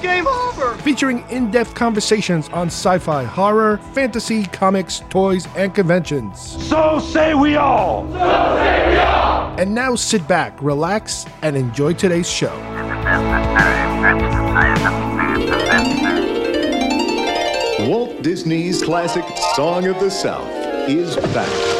It's game over. featuring in depth conversations on sci fi, horror, fantasy, comics, toys, and conventions. So say we all. And now sit back, relax, and enjoy today's show. Walt Disney's classic Song of the South is back.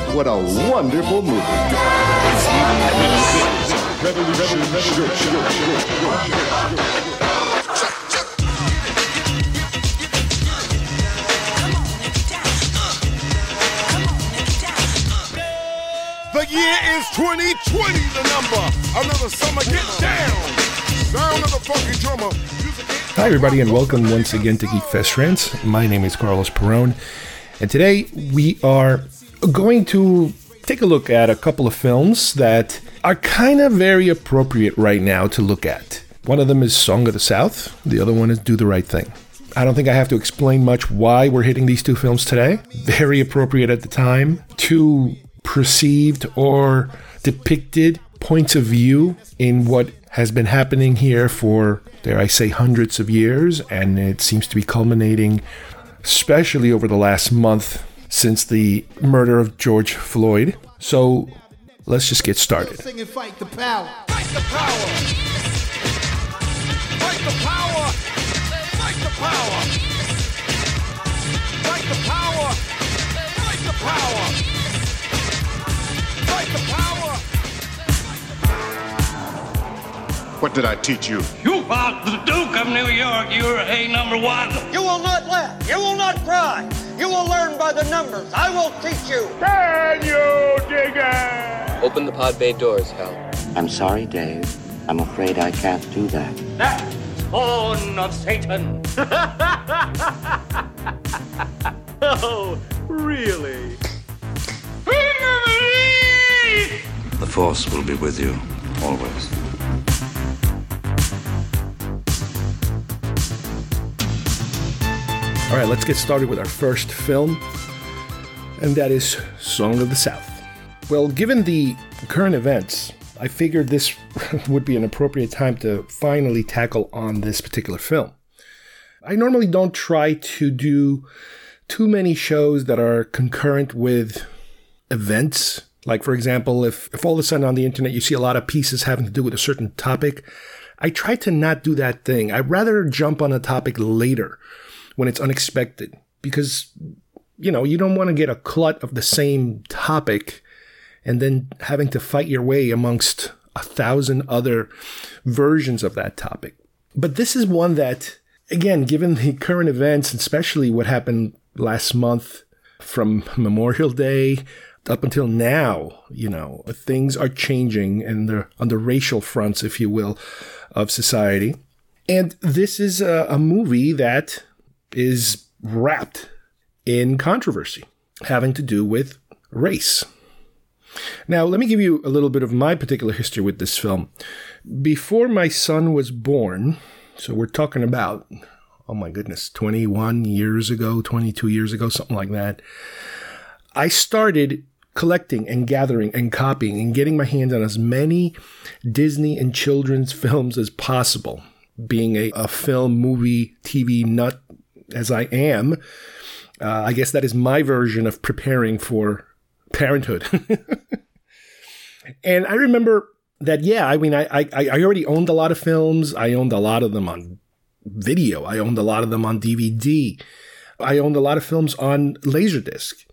what a wonderful movie. The year is 2020, the number. Another summer, get down. Sound of the funky drummer. Hi, everybody, and welcome once again to Geek Fest Rants. My name is Carlos Perone, and today we are going to take a look at a couple of films that are kind of very appropriate right now to look at. One of them is Song of the South, the other one is Do the Right Thing. I don't think I have to explain much why we're hitting these two films today. Very appropriate at the time. Two perceived or depicted points of view in what has been happening here for, dare I say, hundreds of years, and it seems to be culminating, especially over the last month since the murder of George Floyd. So let's just get started. Fight the power. Fight the power. Fight the power. Fight the power. Fight the power. Fight the power. Fight the power. What did I teach you? You are the Duke of New York. You're a number one. You will not laugh. You will not cry. You will learn by the numbers. I will teach you. Open the pod bay doors, Hal. I'm sorry, Dave. I'm afraid I can't do that. That spawn of Satan. Oh, really? The Force will be with you always. All right, let's get started with our first film, and that is Song of the South. Well, given the current events, I figured this would be an appropriate time to finally tackle on this particular film. I normally don't try to do too many shows that are concurrent with events. Like, for example, if, if all of a sudden on the internet you see a lot of pieces having to do with a certain topic, I try to not do that thing. I'd rather jump on a topic later when it's unexpected because, you know, you don't want to get a clut of the same topic and then having to fight your way amongst a thousand other versions of that topic. But this is one that, again, given the current events, especially what happened last month from Memorial Day up until now, you know, things are changing and they're on the racial fronts, if you will, of society. And this is a, a movie that is wrapped in controversy having to do with race. Now, let me give you a little bit of my particular history with this film. Before my son was born, so we're talking about, oh my goodness, 21 years ago, 22 years ago, something like that, I started collecting and gathering and copying and getting my hands on as many Disney and children's films as possible. Being a, a film, movie, TV nut as I am, uh, I guess that is my version of preparing for parenthood. and I remember that, yeah, I mean, I, I, I already owned a lot of films. I owned a lot of them on video. I owned a lot of them on DVD. I owned a lot of films on Laserdisc.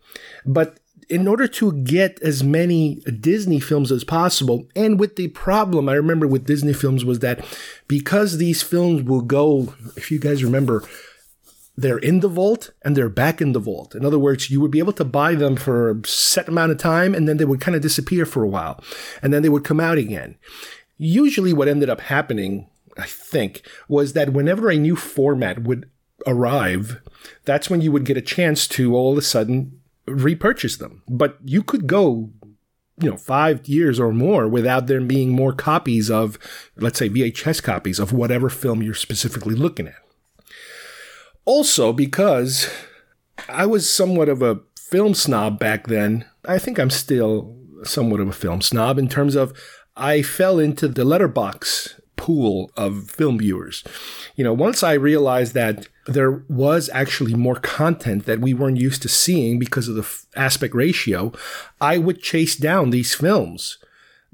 But in order to get as many Disney films as possible, and with the problem I remember with Disney films was that because these films will go, if you guys remember, they're in the vault and they're back in the vault. In other words, you would be able to buy them for a set amount of time and then they would kind of disappear for a while and then they would come out again. Usually, what ended up happening, I think, was that whenever a new format would arrive, that's when you would get a chance to all of a sudden repurchase them. But you could go you know, five years or more without there being more copies of, let's say, VHS copies of whatever film you're specifically looking at. Also, because I was somewhat of a film snob back then, I think I'm still somewhat of a film snob in terms of I fell into the letterbox pool of film viewers. You know, once I realized that there was actually more content that we weren't used to seeing because of the f- aspect ratio, I would chase down these films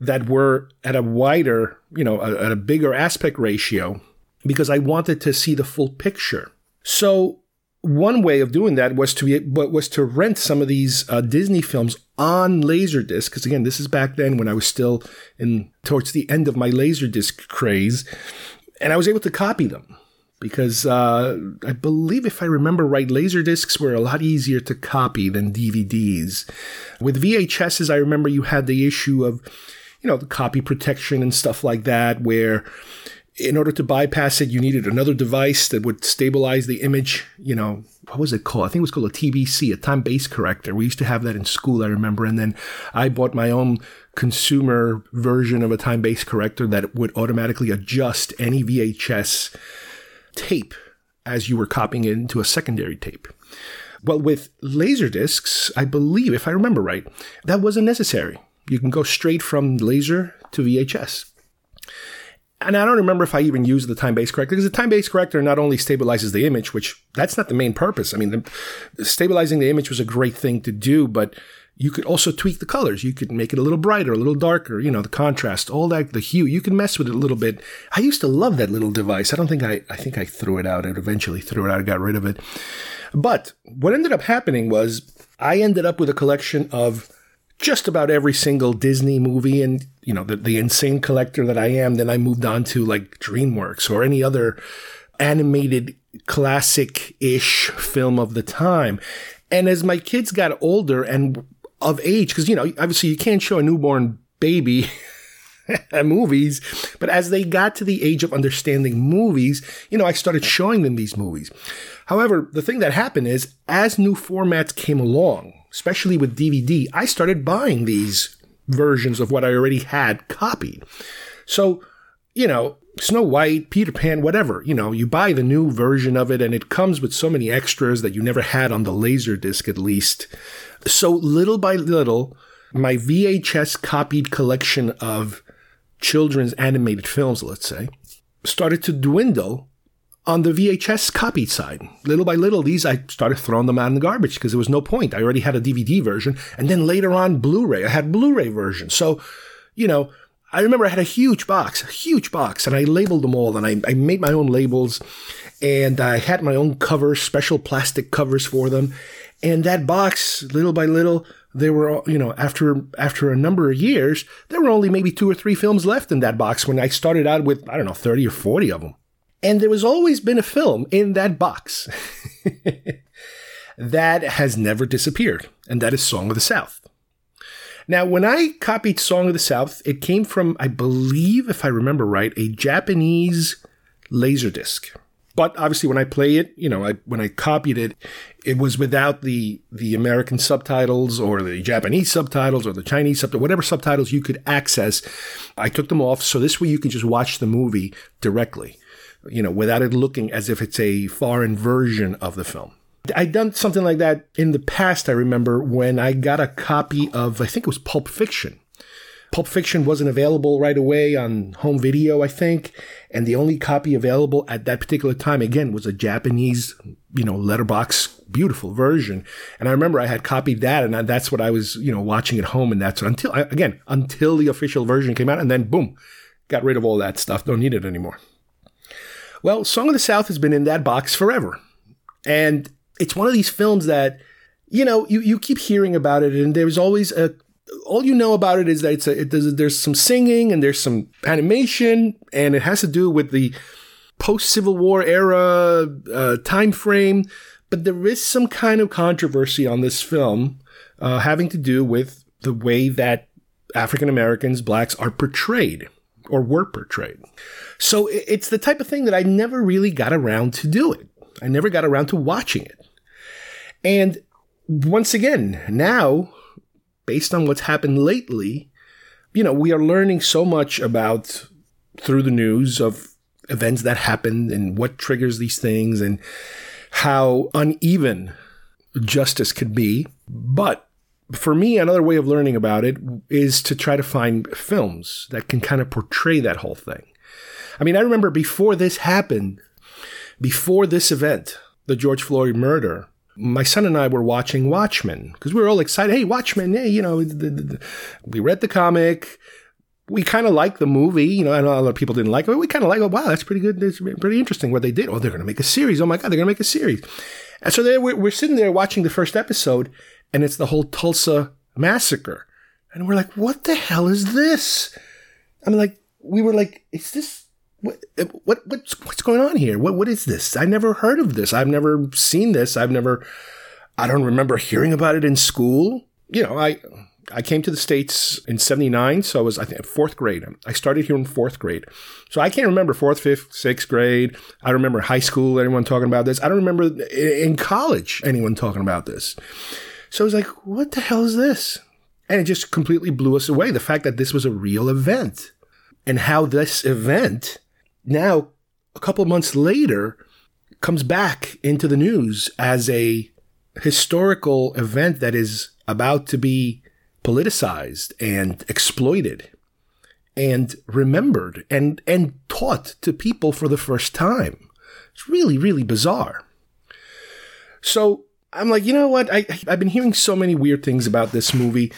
that were at a wider, you know, a, at a bigger aspect ratio because I wanted to see the full picture. So one way of doing that was to be, was to rent some of these uh, Disney films on Laserdisc. Because again, this is back then when I was still in towards the end of my Laserdisc craze, and I was able to copy them because uh, I believe, if I remember right, Laserdiscs were a lot easier to copy than DVDs. With VHSs, I remember you had the issue of, you know, the copy protection and stuff like that, where in order to bypass it, you needed another device that would stabilize the image. You know, what was it called? I think it was called a TBC, a time base corrector. We used to have that in school, I remember. And then I bought my own consumer version of a time base corrector that would automatically adjust any VHS tape as you were copying it into a secondary tape. Well, with laser discs, I believe, if I remember right, that wasn't necessary. You can go straight from laser to VHS and I don't remember if I even used the time based corrector because the time based corrector not only stabilizes the image, which that's not the main purpose. I mean, the, stabilizing the image was a great thing to do, but you could also tweak the colors. You could make it a little brighter, a little darker, you know, the contrast, all that, the hue. You can mess with it a little bit. I used to love that little device. I don't think I, I think I threw it out. I eventually threw it out. Got rid of it. But what ended up happening was I ended up with a collection of just about every single Disney movie and you know the, the insane collector that I am then I moved on to like DreamWorks or any other animated classic-ish film of the time. And as my kids got older and of age because you know obviously you can't show a newborn baby movies but as they got to the age of understanding movies you know I started showing them these movies. However the thing that happened is as new formats came along especially with DVD, I started buying these versions of what I already had copied. So, you know, Snow White, Peter Pan, whatever, you know, you buy the new version of it and it comes with so many extras that you never had on the laser disc at least. So little by little, my VHS copied collection of children's animated films, let's say, started to dwindle on the VHS copy side. Little by little, these I started throwing them out in the garbage because there was no point. I already had a DVD version, and then later on Blu-ray. I had Blu-ray version. So, you know, I remember I had a huge box, a huge box, and I labeled them all, and I, I made my own labels, and I had my own covers, special plastic covers for them. And that box, little by little, there were, you know, after after a number of years, there were only maybe two or three films left in that box when I started out with, I don't know, 30 or 40 of them. And there has always been a film in that box that has never disappeared, and that is Song of the South. Now, when I copied Song of the South, it came from, I believe, if I remember right, a Japanese laserdisc. But obviously, when I play it, you know, I, when I copied it, it was without the the American subtitles or the Japanese subtitles or the Chinese subtitles, whatever subtitles you could access. I took them off, so this way you can just watch the movie directly you know, without it looking as if it's a foreign version of the film. I'd done something like that in the past, I remember, when I got a copy of, I think it was Pulp Fiction. Pulp Fiction wasn't available right away on home video, I think. And the only copy available at that particular time, again, was a Japanese you know, letterbox beautiful version. And I remember I had copied that and that's what I was, you know, watching at home. And that's until, again, until the official version came out and then boom, got rid of all that stuff. Don't need it anymore. Well, Song of the South has been in that box forever. And it's one of these films that, you know, you, you keep hearing about it and there's always a, all you know about it is that it's a, it, there's, there's some singing and there's some animation and it has to do with the post Civil War era uh, time frame. But there is some kind of controversy on this film uh, having to do with the way that African Americans, blacks, are portrayed or were portrayed. So it's the type of thing that I never really got around to do it. I never got around to watching it. And once again, now, based on what's happened lately, you know, we are learning so much about through the news of events that happened and what triggers these things and how uneven justice could be. But for me, another way of learning about it is to try to find films that can kind of portray that whole thing. I mean, I remember before this happened, before this event, the George Floyd murder, my son and I were watching Watchmen because we were all excited. Hey, Watchmen! Hey, you know, the, the, the, we read the comic. We kind of liked the movie. You know, I know a lot of people didn't like it, but we kind of like, oh, wow, that's pretty good. That's pretty interesting what they did. Oh, they're going to make a series. Oh my God, they're going to make a series. And so there we're, we're sitting there watching the first episode, and it's the whole Tulsa massacre. And we're like, what the hell is this? I mean, like, we were like, is this what, what what's what's going on here? What what is this? I never heard of this. I've never seen this. I've never I don't remember hearing about it in school. You know, I I came to the states in '79, so I was I think fourth grade. I started here in fourth grade, so I can't remember fourth, fifth, sixth grade. I don't remember high school anyone talking about this. I don't remember in college anyone talking about this. So I was like, "What the hell is this?" And it just completely blew us away. The fact that this was a real event, and how this event now, a couple months later, comes back into the news as a historical event that is about to be politicized and exploited and remembered and, and taught to people for the first time. It's really, really bizarre. So I'm like, you know what? I, I've been hearing so many weird things about this movie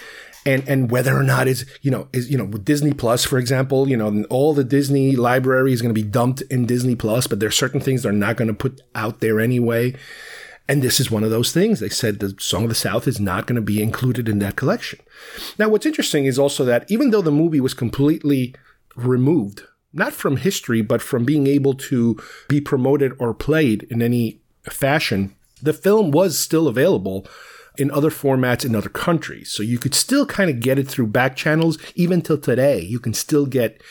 and and whether or not is you know is you know with Disney Plus for example you know all the Disney library is going to be dumped in Disney Plus but there's certain things they're not going to put out there anyway and this is one of those things they said the Song of the South is not going to be included in that collection now what's interesting is also that even though the movie was completely removed not from history but from being able to be promoted or played in any fashion the film was still available in other formats in other countries. So you could still kind of get it through back channels even till today. You can still get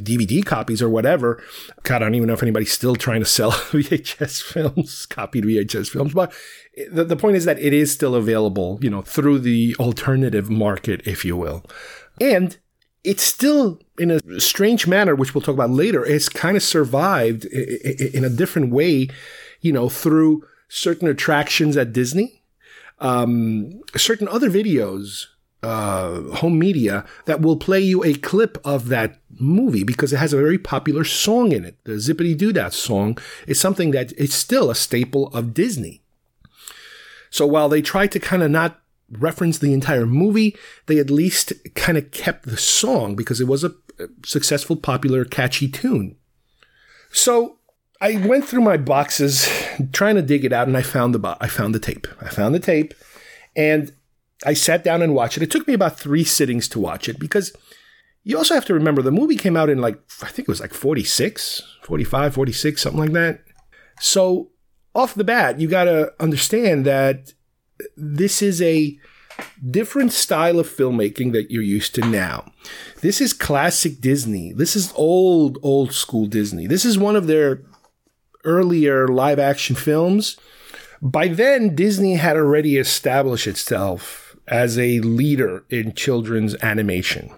DVD copies or whatever. God, I don't even know if anybody's still trying to sell VHS films, copied VHS films, but the, the point is that it is still available, you know, through the alternative market, if you will. And it's still in a strange manner, which we'll talk about later, it's kind of survived in a different way, you know, through certain attractions at Disney um, certain other videos, uh, home media that will play you a clip of that movie because it has a very popular song in it. The Zip-a-Dee-Doo-Dah song is something that is still a staple of Disney. So while they try to kind of not reference the entire movie, they at least kind of kept the song because it was a successful, popular, catchy tune. So I went through my boxes trying to dig it out, and I found the bo- I found the tape. I found the tape, and I sat down and watched it. It took me about three sittings to watch it because you also have to remember the movie came out in like I think it was like 46, 45, 46, something like that. So off the bat, you got to understand that this is a different style of filmmaking that you're used to now. This is classic Disney. This is old, old school Disney. This is one of their earlier live action films, by then Disney had already established itself as a leader in children's animation.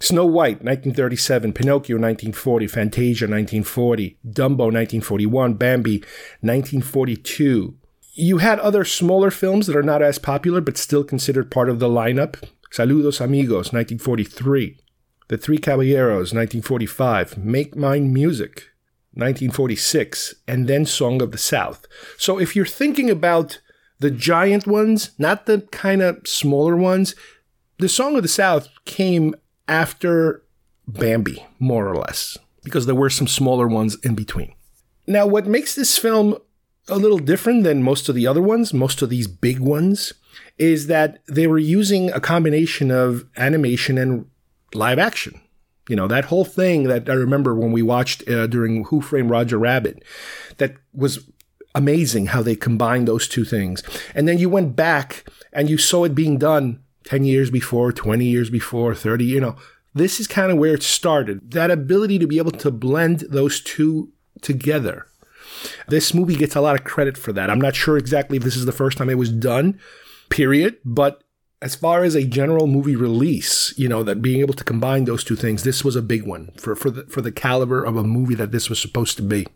Snow White, 1937, Pinocchio, 1940, Fantasia, 1940, Dumbo, 1941, Bambi, 1942. You had other smaller films that are not as popular but still considered part of the lineup. Saludos Amigos, 1943. The Three Caballeros, 1945. Make Mine Music, 1946, and then Song of the South. So if you're thinking about the giant ones, not the kind of smaller ones, the Song of the South came after Bambi, more or less, because there were some smaller ones in between. Now, what makes this film a little different than most of the other ones, most of these big ones, is that they were using a combination of animation and live action. You know, that whole thing that I remember when we watched uh, during Who Framed Roger Rabbit, that was amazing how they combined those two things. And then you went back and you saw it being done 10 years before, 20 years before, 30, you know. This is kind of where it started. That ability to be able to blend those two together. This movie gets a lot of credit for that. I'm not sure exactly if this is the first time it was done, period, but as far as a general movie release, you know, that being able to combine those two things, this was a big one for, for the for the caliber of a movie that this was supposed to be.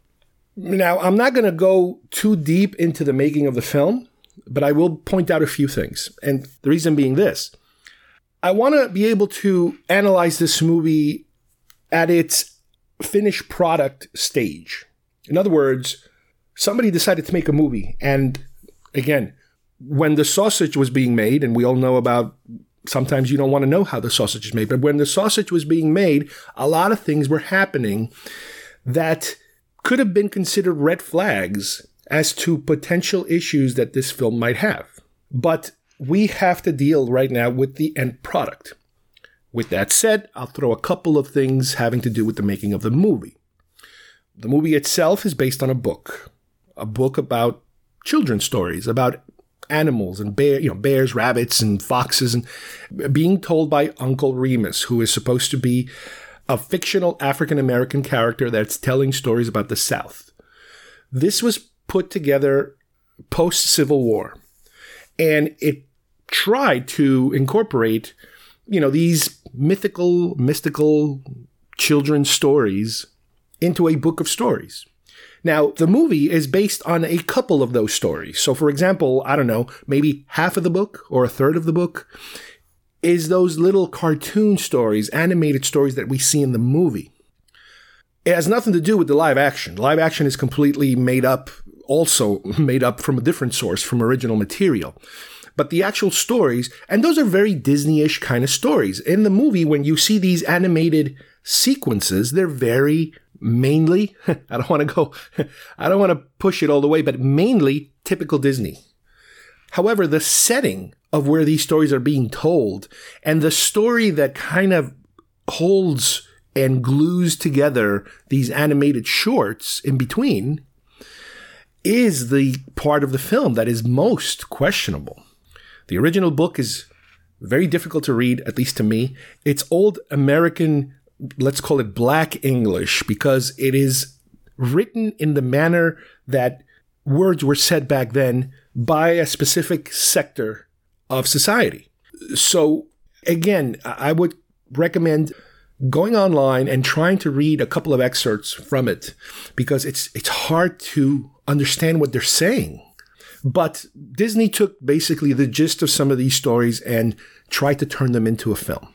Now, I'm not going to go too deep into the making of the film, but I will point out a few things. And the reason being this I want to be able to analyze this movie at its finished product stage. In other words, somebody decided to make a movie. And again, when the sausage was being made, and we all know about sometimes you don't want to know how the sausage is made, but when the sausage was being made, a lot of things were happening that could have been considered red flags as to potential issues that this film might have. But we have to deal right now with the end product. With that said, I'll throw a couple of things having to do with the making of the movie. The movie itself is based on a book, a book about children's stories, about animals and bear, you know, bears, rabbits, and foxes, and being told by Uncle Remus, who is supposed to be a fictional African American character that's telling stories about the South. This was put together post Civil War, and it tried to incorporate, you know, these mythical, mystical children's stories into a book of stories. Now, the movie is based on a couple of those stories. So, for example, I don't know, maybe half of the book or a third of the book is those little cartoon stories, animated stories that we see in the movie. It has nothing to do with the live action. Live action is completely made up, also made up from a different source, from original material. But the actual stories, and those are very Disney-ish kind of stories. In the movie, when you see these animated sequences, they're very mainly, I don't want to go, I don't want to push it all the way, but mainly typical Disney. However, the setting of where these stories are being told and the story that kind of holds and glues together these animated shorts in between is the part of the film that is most questionable. The original book is very difficult to read, at least to me. It's old American, let's call it black English, because it is written in the manner that words were said back then by a specific sector of society. So, again, I would recommend going online and trying to read a couple of excerpts from it because it's it's hard to understand what they're saying. But Disney took basically the gist of some of these stories and tried to turn them into a film.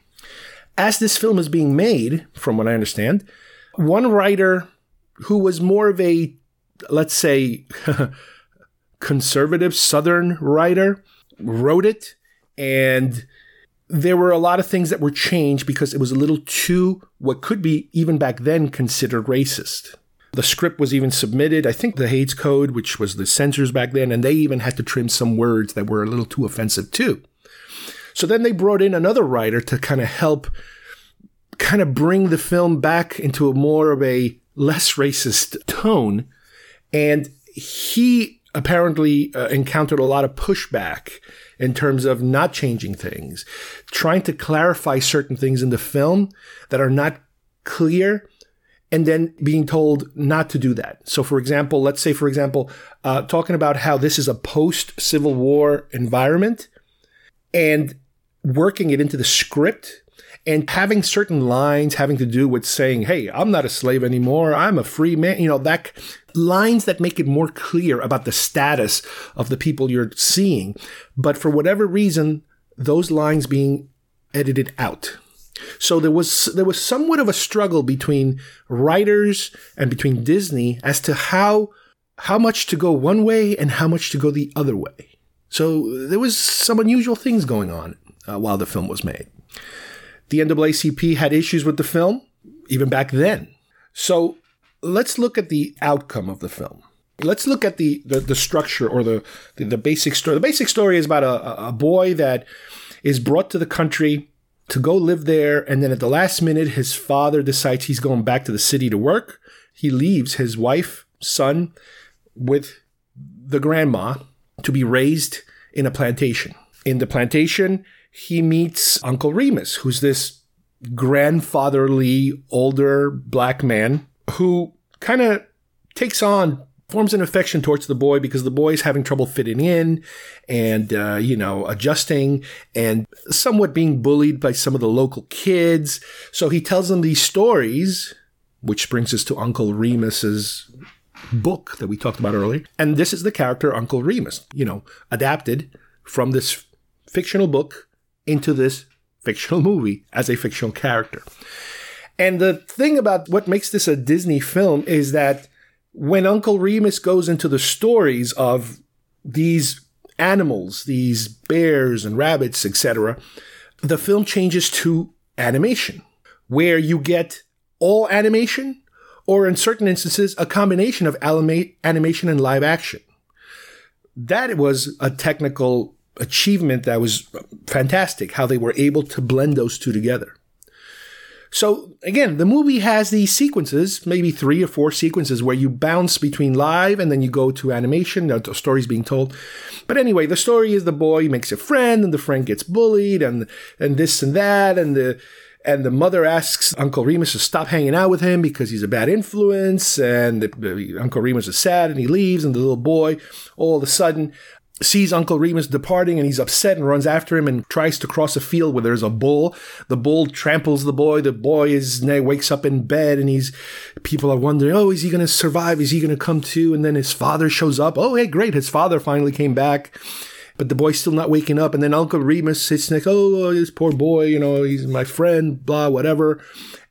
As this film is being made, from what I understand, one writer who was more of a, let's say, conservative Southern writer wrote it, and there were a lot of things that were changed because it was a little too, what could be even back then considered racist. The script was even submitted, I think the Hays Code, which was the censors back then, and they even had to trim some words that were a little too offensive too. So then they brought in another writer to kind of help kind of bring the film back into a more of a less racist tone. And he apparently uh, encountered a lot of pushback in terms of not changing things, trying to clarify certain things in the film that are not clear, and then being told not to do that. So, for example, let's say, for example, uh, talking about how this is a post Civil War environment and working it into the script and having certain lines having to do with saying, Hey, I'm not a slave anymore. I'm a free man. You know, that lines that make it more clear about the status of the people you're seeing. But for whatever reason, those lines being edited out. So there was there was somewhat of a struggle between writers and between Disney as to how how much to go one way and how much to go the other way. So there was some unusual things going on uh, while the film was made. The NAACP had issues with the film even back then. So let's look at the outcome of the film. Let's look at the the, the structure or the, the the basic story. The basic story is about a, a boy that is brought to the country to go live there, and then at the last minute, his father decides he's going back to the city to work. He leaves his wife, son, with the grandma to be raised in a plantation. In the plantation, he meets Uncle Remus, who's this grandfatherly older black man who kind of takes on forms an affection towards the boy because the boy is having trouble fitting in and uh, you know adjusting and somewhat being bullied by some of the local kids. So he tells them these stories which brings us to uncle remus's book that we talked about earlier. And this is the character uncle remus you know adapted from this fictional book into this fictional movie as a fictional character and the thing about what makes this a Disney film is that when Uncle Remus goes into the stories of these animals, these bears and rabbits, etc., the film changes to animation, where you get all animation, or in certain instances, a combination of anima- animation and live action. That was a technical achievement that was fantastic, how they were able to blend those two together. So again, the movie has these sequences, maybe three or four sequences where you bounce between live and then you go to animation, the story's being told. But anyway, the story is the boy makes a friend and the friend gets bullied and, and this and that and the, and the mother asks Uncle Remus to stop hanging out with him because he's a bad influence. And the, the, Uncle Remus is sad and he leaves. And the little boy, all of a sudden, sees Uncle Remus departing and he's upset and runs after him and tries to cross a field where there's a bull. The bull tramples the boy. The boy is now wakes up in bed and he's people are wondering, oh, is he going to survive? Is he going to come to? And then his father shows up. Oh, hey, great, his father finally came back. But the boy's still not waking up. And then Uncle Remus sits next, oh, this poor boy, you know, he's my friend, blah, whatever.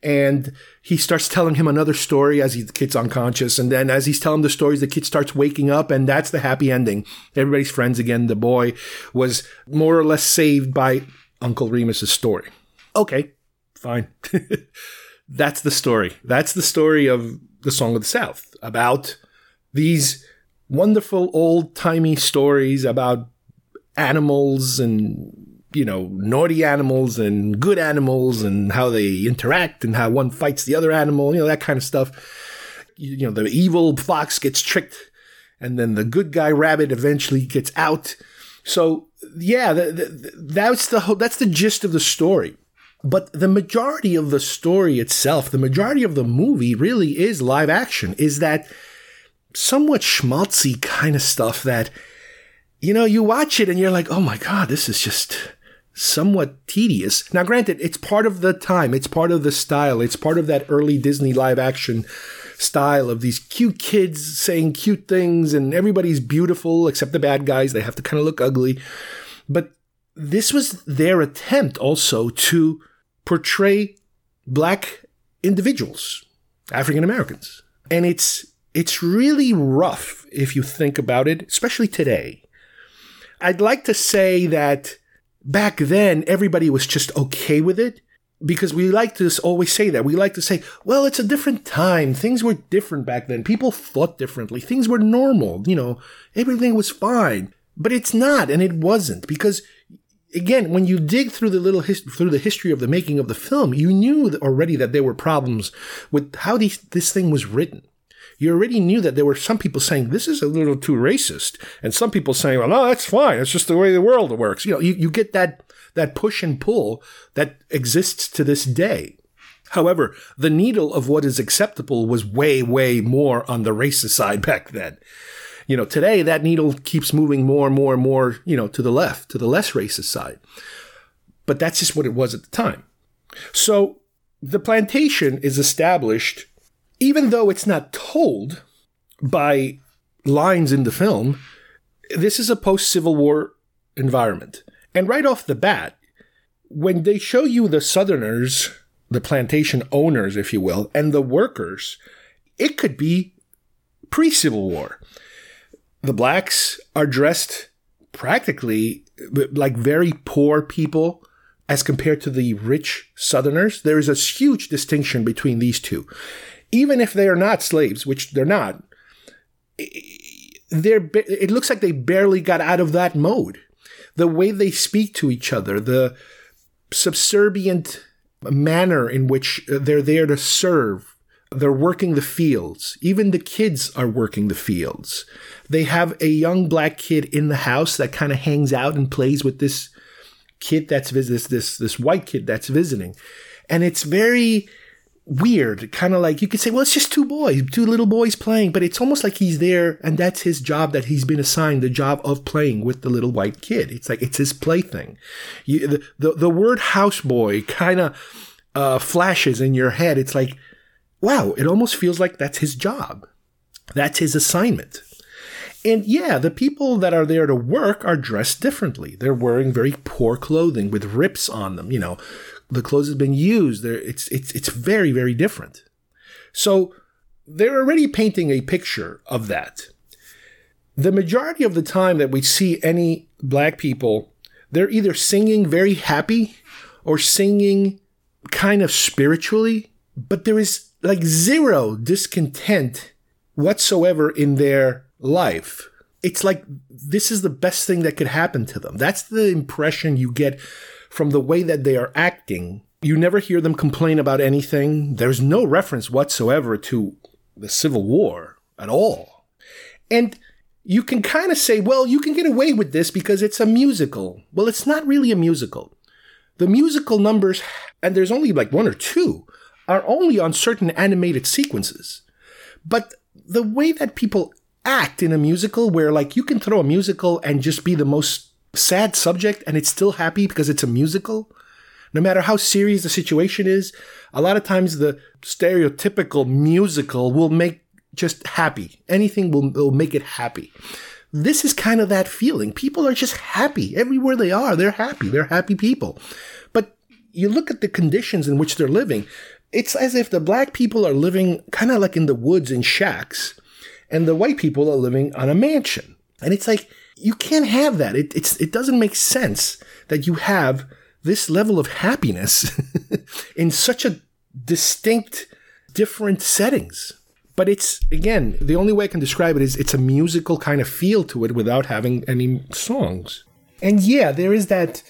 And he starts telling him another story as he, the kid's unconscious. And then as he's telling the stories, the kid starts waking up, and that's the happy ending. Everybody's friends again. The boy was more or less saved by Uncle Remus's story. Okay, fine. that's the story. That's the story of the Song of the South about these wonderful old timey stories about animals and you know naughty animals and good animals and how they interact and how one fights the other animal you know that kind of stuff. You, you know the evil fox gets tricked and then the good guy rabbit eventually gets out. So yeah the, the, that's the whole, that's the gist of the story. But the majority of the story itself the majority of the movie really is live action is that somewhat schmaltzy kind of stuff that you know, you watch it and you're like, oh my God, this is just somewhat tedious. Now, granted, it's part of the time, it's part of the style, it's part of that early Disney live action style of these cute kids saying cute things and everybody's beautiful except the bad guys. They have to kind of look ugly. But this was their attempt also to portray black individuals, African Americans. And it's it's really rough if you think about it, especially today. I'd like to say that back then everybody was just okay with it because we like to always say that. We like to say, well, it's a different time. Things were different back then. People thought differently. Things were normal. You know, everything was fine. But it's not, and it wasn't because again, when you dig through the little his- through the history of the making of the film, you knew already that there were problems with how these, this thing was written you already knew that there were some people saying this is a little too racist, and some people saying, well, no, that's fine. It's just the way the world works. You know, you, you get that that push and pull that exists to this day. However, the needle of what is acceptable was way, way more on the racist side back then. You know, today that needle keeps moving more and more and more, you know, to the left, to the less racist side. But that's just what it was at the time. So the plantation is established even though it's not told by lines in the film, this is a post Civil War environment. And right off the bat, when they show you the Southerners, the plantation owners, if you will, and the workers, it could be pre Civil War. The blacks are dressed practically like very poor people as compared to the rich Southerners. There is a huge distinction between these two. Even if they are not slaves, which they're not, they're, it looks like they barely got out of that mode. The way they speak to each other, the subservient manner in which uh, they're there to serve. They're working the fields. Even the kids are working the fields. They have a young black kid in the house that kind of hangs out and plays with this kid that's this this this white kid that's visiting, and it's very weird. Kind of like you could say, well, it's just two boys, two little boys playing, but it's almost like he's there and that's his job that he's been assigned the job of playing with the little white kid. It's like it's his plaything. You, the, the the word houseboy kind of uh, flashes in your head. It's like, wow, it almost feels like that's his job. That's his assignment. And yeah, the people that are there to work are dressed differently. They're wearing very poor clothing with rips on them. You know, the clothes have been used. They're, it's it's it's very very different. So they're already painting a picture of that. The majority of the time that we see any black people, they're either singing very happy or singing kind of spiritually, but there is like zero discontent whatsoever in their life. It's like this is the best thing that could happen to them. That's the impression you get from the way that they are acting. You never hear them complain about anything. There's no reference whatsoever to the Civil War at all. And you can kind of say, well, you can get away with this because it's a musical. Well, it's not really a musical. The musical numbers, and there's only like one or two, are only on certain animated sequences. But the way that people act in a musical, where like you can throw a musical and just be the most sad subject and it's still happy because it's a musical, no matter how serious the situation is, a lot of times the stereotypical musical will make just happy. Anything will, will make it happy. This is kind of that feeling. People are just happy. Everywhere they are, they're happy. They're happy people. But you look at the conditions in which they're living, it's as if the black people are living kind of like in the woods in shacks, and the white people are living on a mansion. And it's like, you can't have that. It, it's, it doesn't make sense that you have this level of happiness in such a distinct, different settings. But it's, again, the only way I can describe it is it's a musical kind of feel to it without having any songs. And yeah, there is that,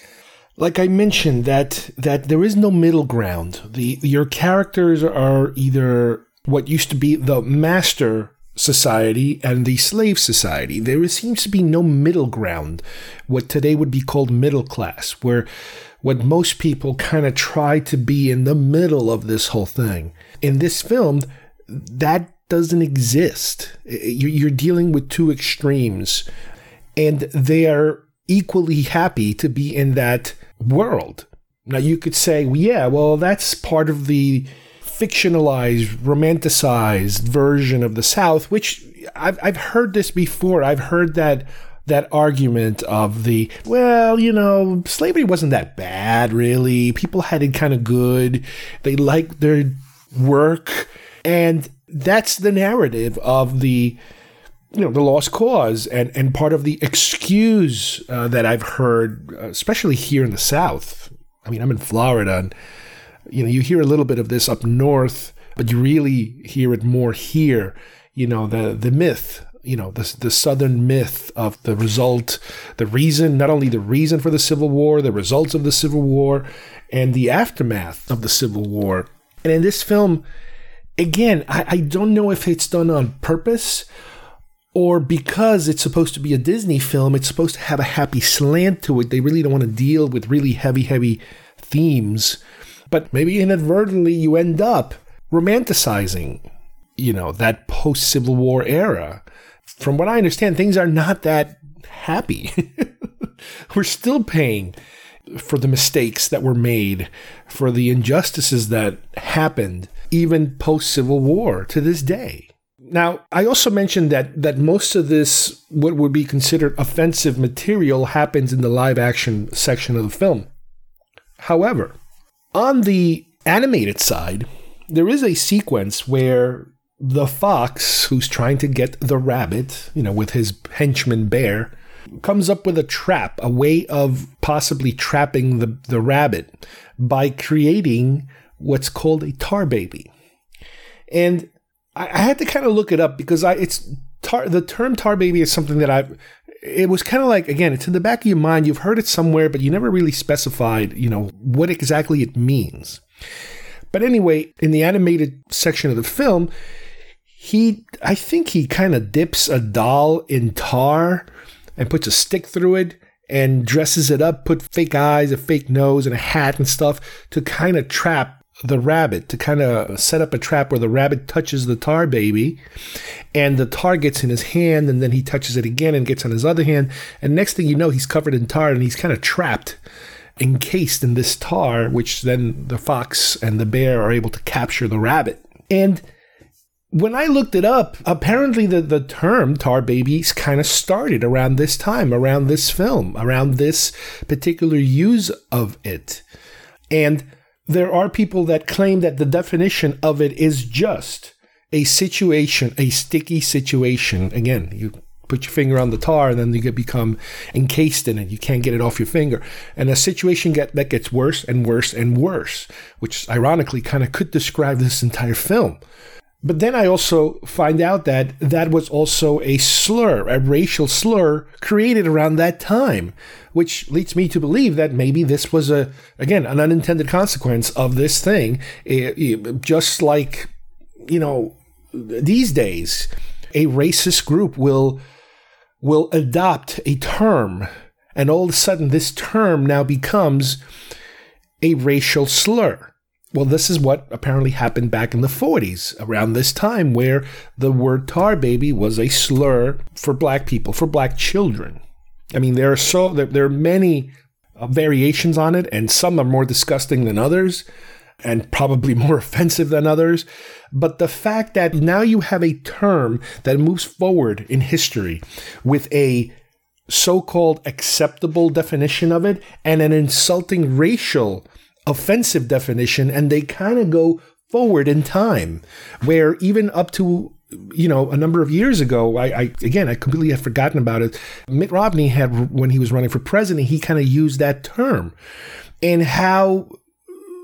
like I mentioned, that, that there is no middle ground. The, your characters are either what used to be the master society and the slave society. There seems to be no middle ground, what today would be called middle class, where what most people kind of try to be in the middle of this whole thing. In this film, that doesn't exist. You're dealing with two extremes, and they are equally happy to be in that world. Now, you could say, yeah, well, that's part of the fictionalized, romanticized version of the South, which I've, I've heard this before. I've heard that that argument of the well, you know, slavery wasn't that bad, really. People had it kind of good. They liked their work, and that's the narrative of the you know the lost cause and and part of the excuse uh, that I've heard, especially here in the South. I mean, I'm in Florida, and you know, you hear a little bit of this up north, but you really hear it more here. You know, the the myth, you know, the the southern myth of the result, the reason, not only the reason for the Civil War, the results of the Civil War, and the aftermath of the Civil War. And in this film, again, I, I don't know if it's done on purpose or because it's supposed to be a Disney film, it's supposed to have a happy slant to it. They really don't want to deal with really heavy, heavy themes but maybe inadvertently you end up romanticizing, you know, that post Civil War era. From what I understand, things are not that happy. We're still paying for the mistakes that were made, for the injustices that happened, even post Civil War to this day. Now, I also mentioned that that most of this, what would be considered offensive material, happens in the live action section of the film. However, on the animated side, there is a sequence where the fox, who's trying to get the rabbit, you know, with his henchman bear, comes up with a trap, a way of possibly trapping the, the rabbit by creating what's called a tar baby. And I, I had to kind of look it up because I it's tar the term tar baby is something that I it was kind of like again it's in the back of your mind you've heard it somewhere but you never really specified you know what exactly it means. But anyway in the animated section of the film he i think he kind of dips a doll in tar and puts a stick through it and dresses it up put fake eyes a fake nose and a hat and stuff to kind of trap the rabbit to kind of set up a trap where the rabbit touches the tar baby and the tar gets in his hand and then he touches it again and gets on his other hand and next thing you know he's covered in tar and he's kind of trapped encased in this tar which then the fox and the bear are able to capture the rabbit and when I looked it up, apparently the, the term tar babies kind of started around this time, around this film, around this particular use of it. And there are people that claim that the definition of it is just a situation, a sticky situation. Again, you put your finger on the tar and then you get become encased in it. You can't get it off your finger. And a situation get, that gets worse and worse and worse, which ironically kind of could describe this entire film. But then I also find out that that was also a slur, a racial slur created around that time, which leads me to believe that maybe this was a, again, an unintended consequence of this thing. Eh, eh, Just like, you know, these days, a racist group will will adopt a term, and all of a sudden, this term now becomes a racial slur. Well, this is what apparently happened back in the 40s, around this time, where the word tar baby was a slur for black people, for black children. I mean, there are so there, there are many uh, variations on it, and some are more disgusting than others, and probably more offensive than others. But the fact that now you have a term that moves forward in history with a so-called acceptable definition of it and an insulting racial offensive definition and they kind of go forward in time. Where even up to you know a number of years ago I, I again i completely had forgotten about it. Mitt romney had when he was running for president he kind of used that term. And how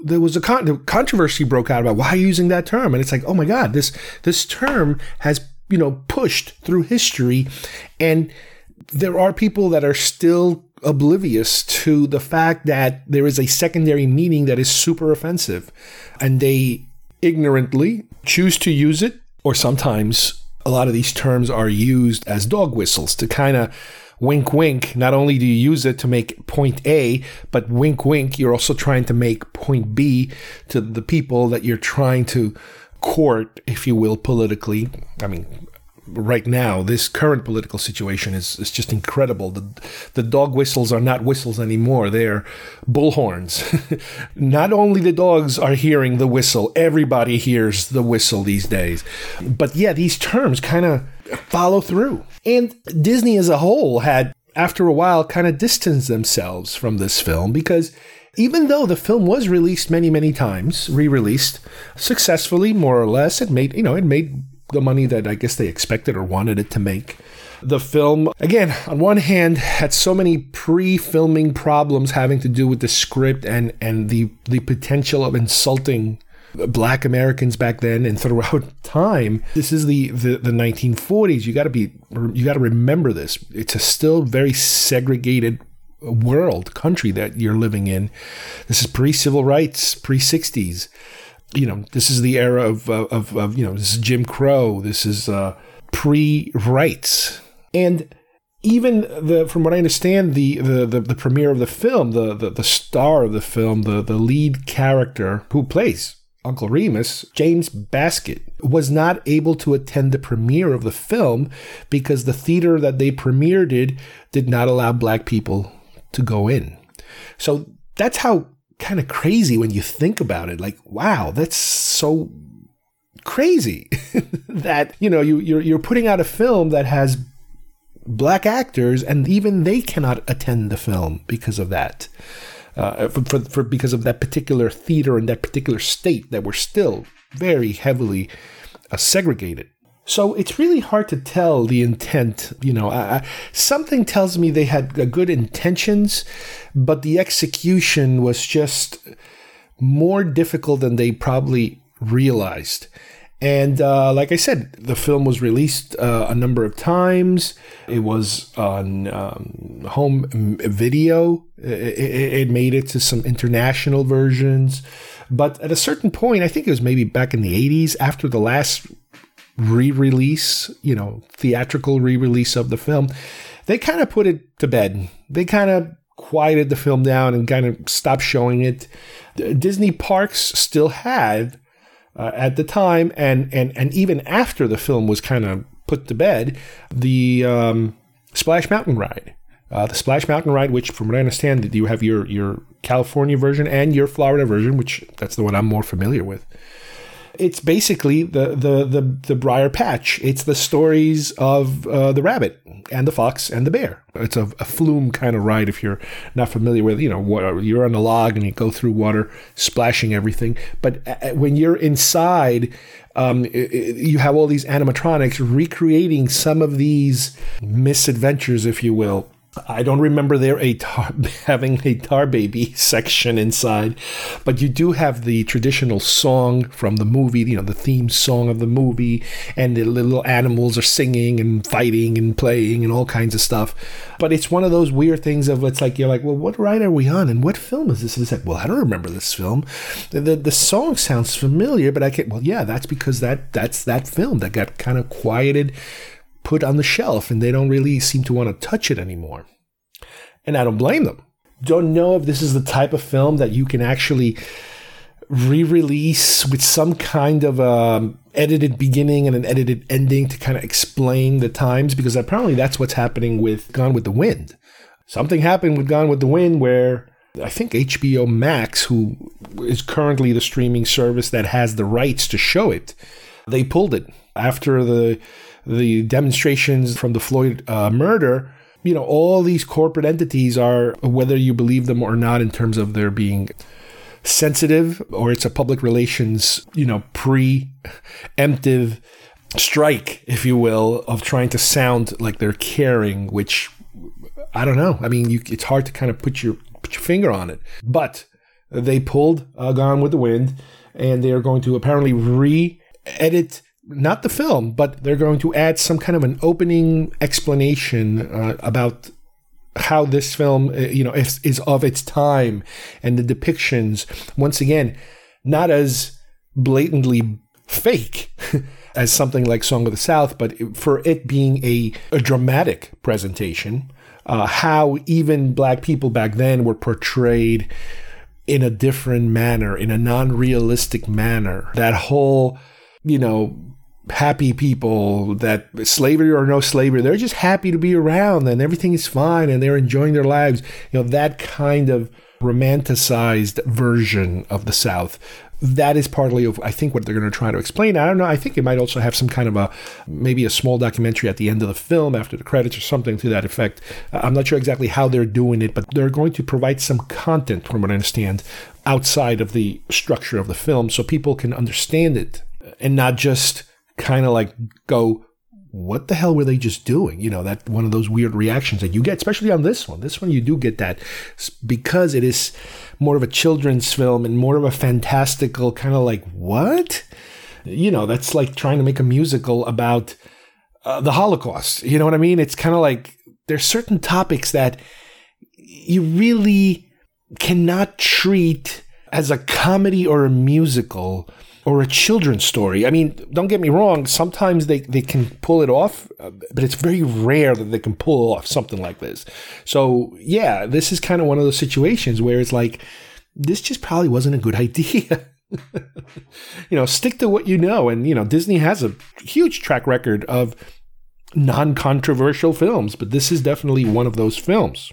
there was a con- controversy broke out about why using that term? And it's like oh my god this this term has you know pushed through history. And there are people that are still oblivious to the fact that there is a secondary meaning that is super offensive and they ignorantly choose to use it or sometimes a lot of these terms are used as dog whistles to kind of wink wink. Not only do you use it to make point A but wink wink you're also trying to make point B to the people that you're trying to court if you will politically. I mean right now, this current political situation is, is just incredible. The, the dog whistles are not whistles anymore, they're bullhorns. not only the dogs are hearing the whistle, everybody hears the whistle these days. But yeah, these terms kind of follow through. And Disney as a whole had, after a while, kind of distanced themselves from this film because even though the film was released many, many times, re-released successfully, more or less, it made you know it made the money that I guess they expected or wanted it to make. The film, again, on one hand, had so many pre-filming problems having to do with the script and and the the potential of insulting black Americans back then and throughout time. This is the the, the 1940s. You got to be you got to remember this. It's a still very segregated world country that you're living in. This is pre-civil rights, pre-60s you know, this is the era of, of, of you know, this is Jim Crow. This is uh, pre-rights. And even the, from what I understand, the, the, the, the premiere of the film, the, the, the star of the film, the, the lead character who plays Uncle Remus, James Baskett, was not able to attend the premiere of the film because the theater that they premiered it did not allow black people to go in. So that's how kind of crazy when you think about it. Like, wow, that's so crazy that you know you you're, you're putting out a film that has black actors and even they cannot attend the film because of that uh, for, for, for because of that particular theater and that particular state that were still very heavily uh, segregated. So it's really hard to tell the intent. You know, something tells me they had uh, good intentions, but the execution was just more difficult than they probably realized. And uh, like I said, the film was released uh, a number of times. It was on um, home video. It, it, made it to some international versions. But at a certain point, I think it was maybe back in the 80s, after the last re release, you know, theatrical re release of the film, they kind of put it to bed. They kind of quieted the film down and kind of stopped showing it. Disney parks still had uh, at the time, and and and even after the film was kind of put to bed, the um, Splash Mountain ride. Uh, the Splash Mountain ride, which, from what I understand, you have your your California version and your Florida version, which that's the one I'm more familiar with. It's basically the the the the Briar Patch. It's the stories of uh, the rabbit and the fox and the bear. It's a, a, flume kind of ride if you're not familiar with. You know, you're on a log and you go through water, splashing everything. But uh, when you're inside, um, you have all these animatronics recreating some of these misadventures, if you will, I don't remember there a tar, having a tar baby section inside, but you do have the traditional song from the movie, you know, the theme song of the movie, and the little animals are singing and fighting and playing and all kinds of stuff. But it's one of those weird things of it's like you're like, well, what ride are we on, and what film is this? And it's like, well, I don't remember this film. The, the, the song sounds familiar, but I can't. Well, yeah, that's because that that's that film that got kind of quieted put on the shelf and they don't really seem to want to touch it anymore. And I don't blame them. Don't know if this is the type of film that you can actually re-release with some kind of um, edited beginning and an edited ending to kind of explain the times because apparently that's what's happening with Gone with the Wind. Something happened with Gone with the Wind where I think HBO Max, who is currently the streaming service that has the rights to show it, they pulled it after the the demonstrations from the Floyd uh, murder, you know, all these corporate entities are, whether you believe them or not, in terms of their being sensitive or it's a public relations, you know, preemptive strike, if you will, of trying to sound like they're caring, which I don't know. I mean, you, it's hard to kind of put your put your finger on it, but they pulled uh, Gone with the Wind, and they are going to apparently re-edit not the film, but they're going to add some kind of an opening explanation uh, about how this film, uh, you know, is, is of its time and the depictions. Once again, not as blatantly fake as something like Song of the South, but for it being a, a dramatic presentation, uh, how even black people back then were portrayed in a different manner, in a non realistic manner. That whole, you know, happy people that slavery or no slavery they're just happy to be around and everything is fine and they're enjoying their lives you know that kind of romanticized version of the south that is partly of I think what they're going to try to explain. I don't know. I think it might also have some kind of a maybe a small documentary at the end of the film after the credits or something to that effect. I'm not sure exactly how they're doing it, but they're going to provide some content, from what I understand, outside of the structure of the film, so people can understand it and not just kind of like go, what the hell were they just doing? You know, that one of those weird reactions that you get, especially on this one. This one, you do get that because it is more of a children's film and more of a fantastical kind of like, what? You know, that's like trying to make a musical about uh, the Holocaust. You know what I mean? It's kind of like there's certain topics that you really cannot treat as a comedy or a musical or a children's story. I mean, don't get me wrong, sometimes they, they can pull it off, uh, but it's very rare that they can pull off something like this. So, yeah, this is kind of one of those situations where it's like, this just probably wasn't a good idea. you know, stick to what you know. And, you know, Disney has a huge track record of non controversial films, but this is definitely one of those films.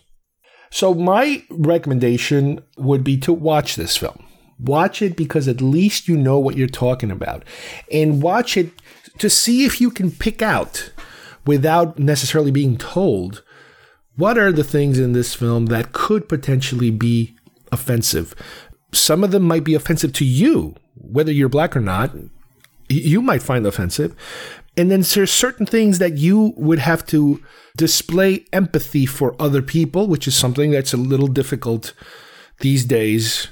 So, my recommendation would be to watch this film Watch it because at least you know what you're talking about. And watch it to see if you can pick out, without necessarily being told, what are the things in this film that could potentially be offensive. Some of them might be offensive to you, whether you're black or not. You might find offensive. And then there's certain things that you would have to display empathy for other people, which is something that's a little difficult these days,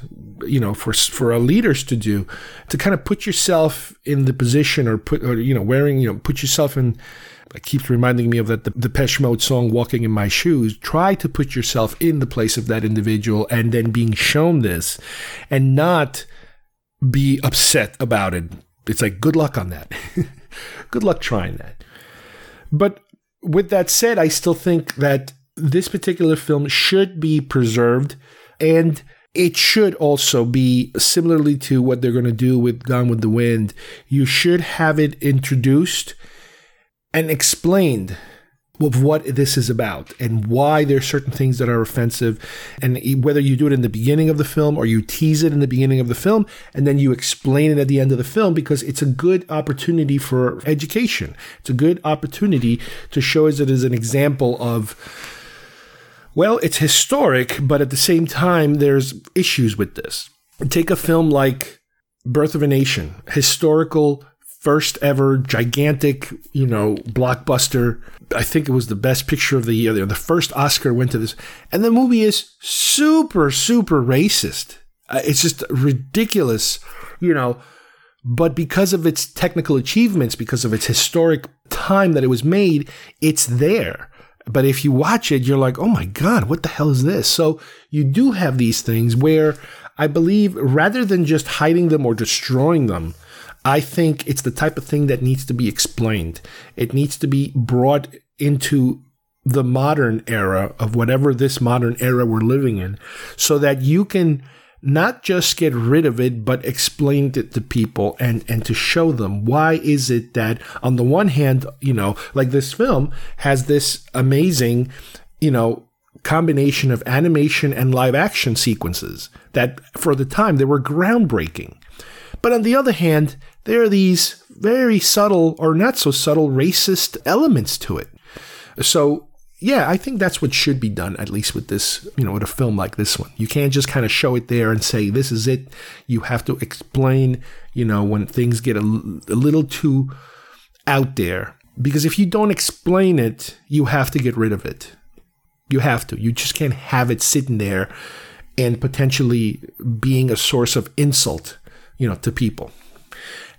you know, for for our leaders to do, to kind of put yourself in the position or put or you know wearing you know put yourself in. It keeps reminding me of that the Depeche Mode song "Walking in My Shoes." Try to put yourself in the place of that individual, and then being shown this, and not be upset about it. It's like good luck on that. good luck trying that. But with that said, I still think that this particular film should be preserved and it should also be similarly to what they're going to do with Gone with the Wind. You should have it introduced and explained of what this is about and why there are certain things that are offensive and whether you do it in the beginning of the film or you tease it in the beginning of the film and then you explain it at the end of the film because it's a good opportunity for education it's a good opportunity to show us it as an example of well it's historic but at the same time there's issues with this take a film like birth of a nation historical first ever gigantic, you know, blockbuster. I think it was the best picture of the year. The first Oscar went to this. And the movie is super, super racist. Uh, it's just ridiculous, you know. But because of its technical achievements, because of its historic time that it was made, it's there. But if you watch it, you're like, oh my God, what the hell is this? So you do have these things where I believe rather than just hiding them or destroying them, I think it's the type of thing that needs to be explained. It needs to be brought into the modern era of whatever this modern era we're living in so that you can not just get rid of it but explain it to people and and to show them why is it that on the one hand you know like this film has this amazing you know combination of animation and live action sequences that for the time they were groundbreaking but on the other hand, there are these very subtle or not so subtle racist elements to it. So, yeah, I think that's what should be done, at least with this, you know, with a film like this one. You can't just kind of show it there and say, this is it. You have to explain, you know, when things get a, a little too out there. Because if you don't explain it, you have to get rid of it. You have to. You just can't have it sitting there and potentially being a source of insult you know, to people.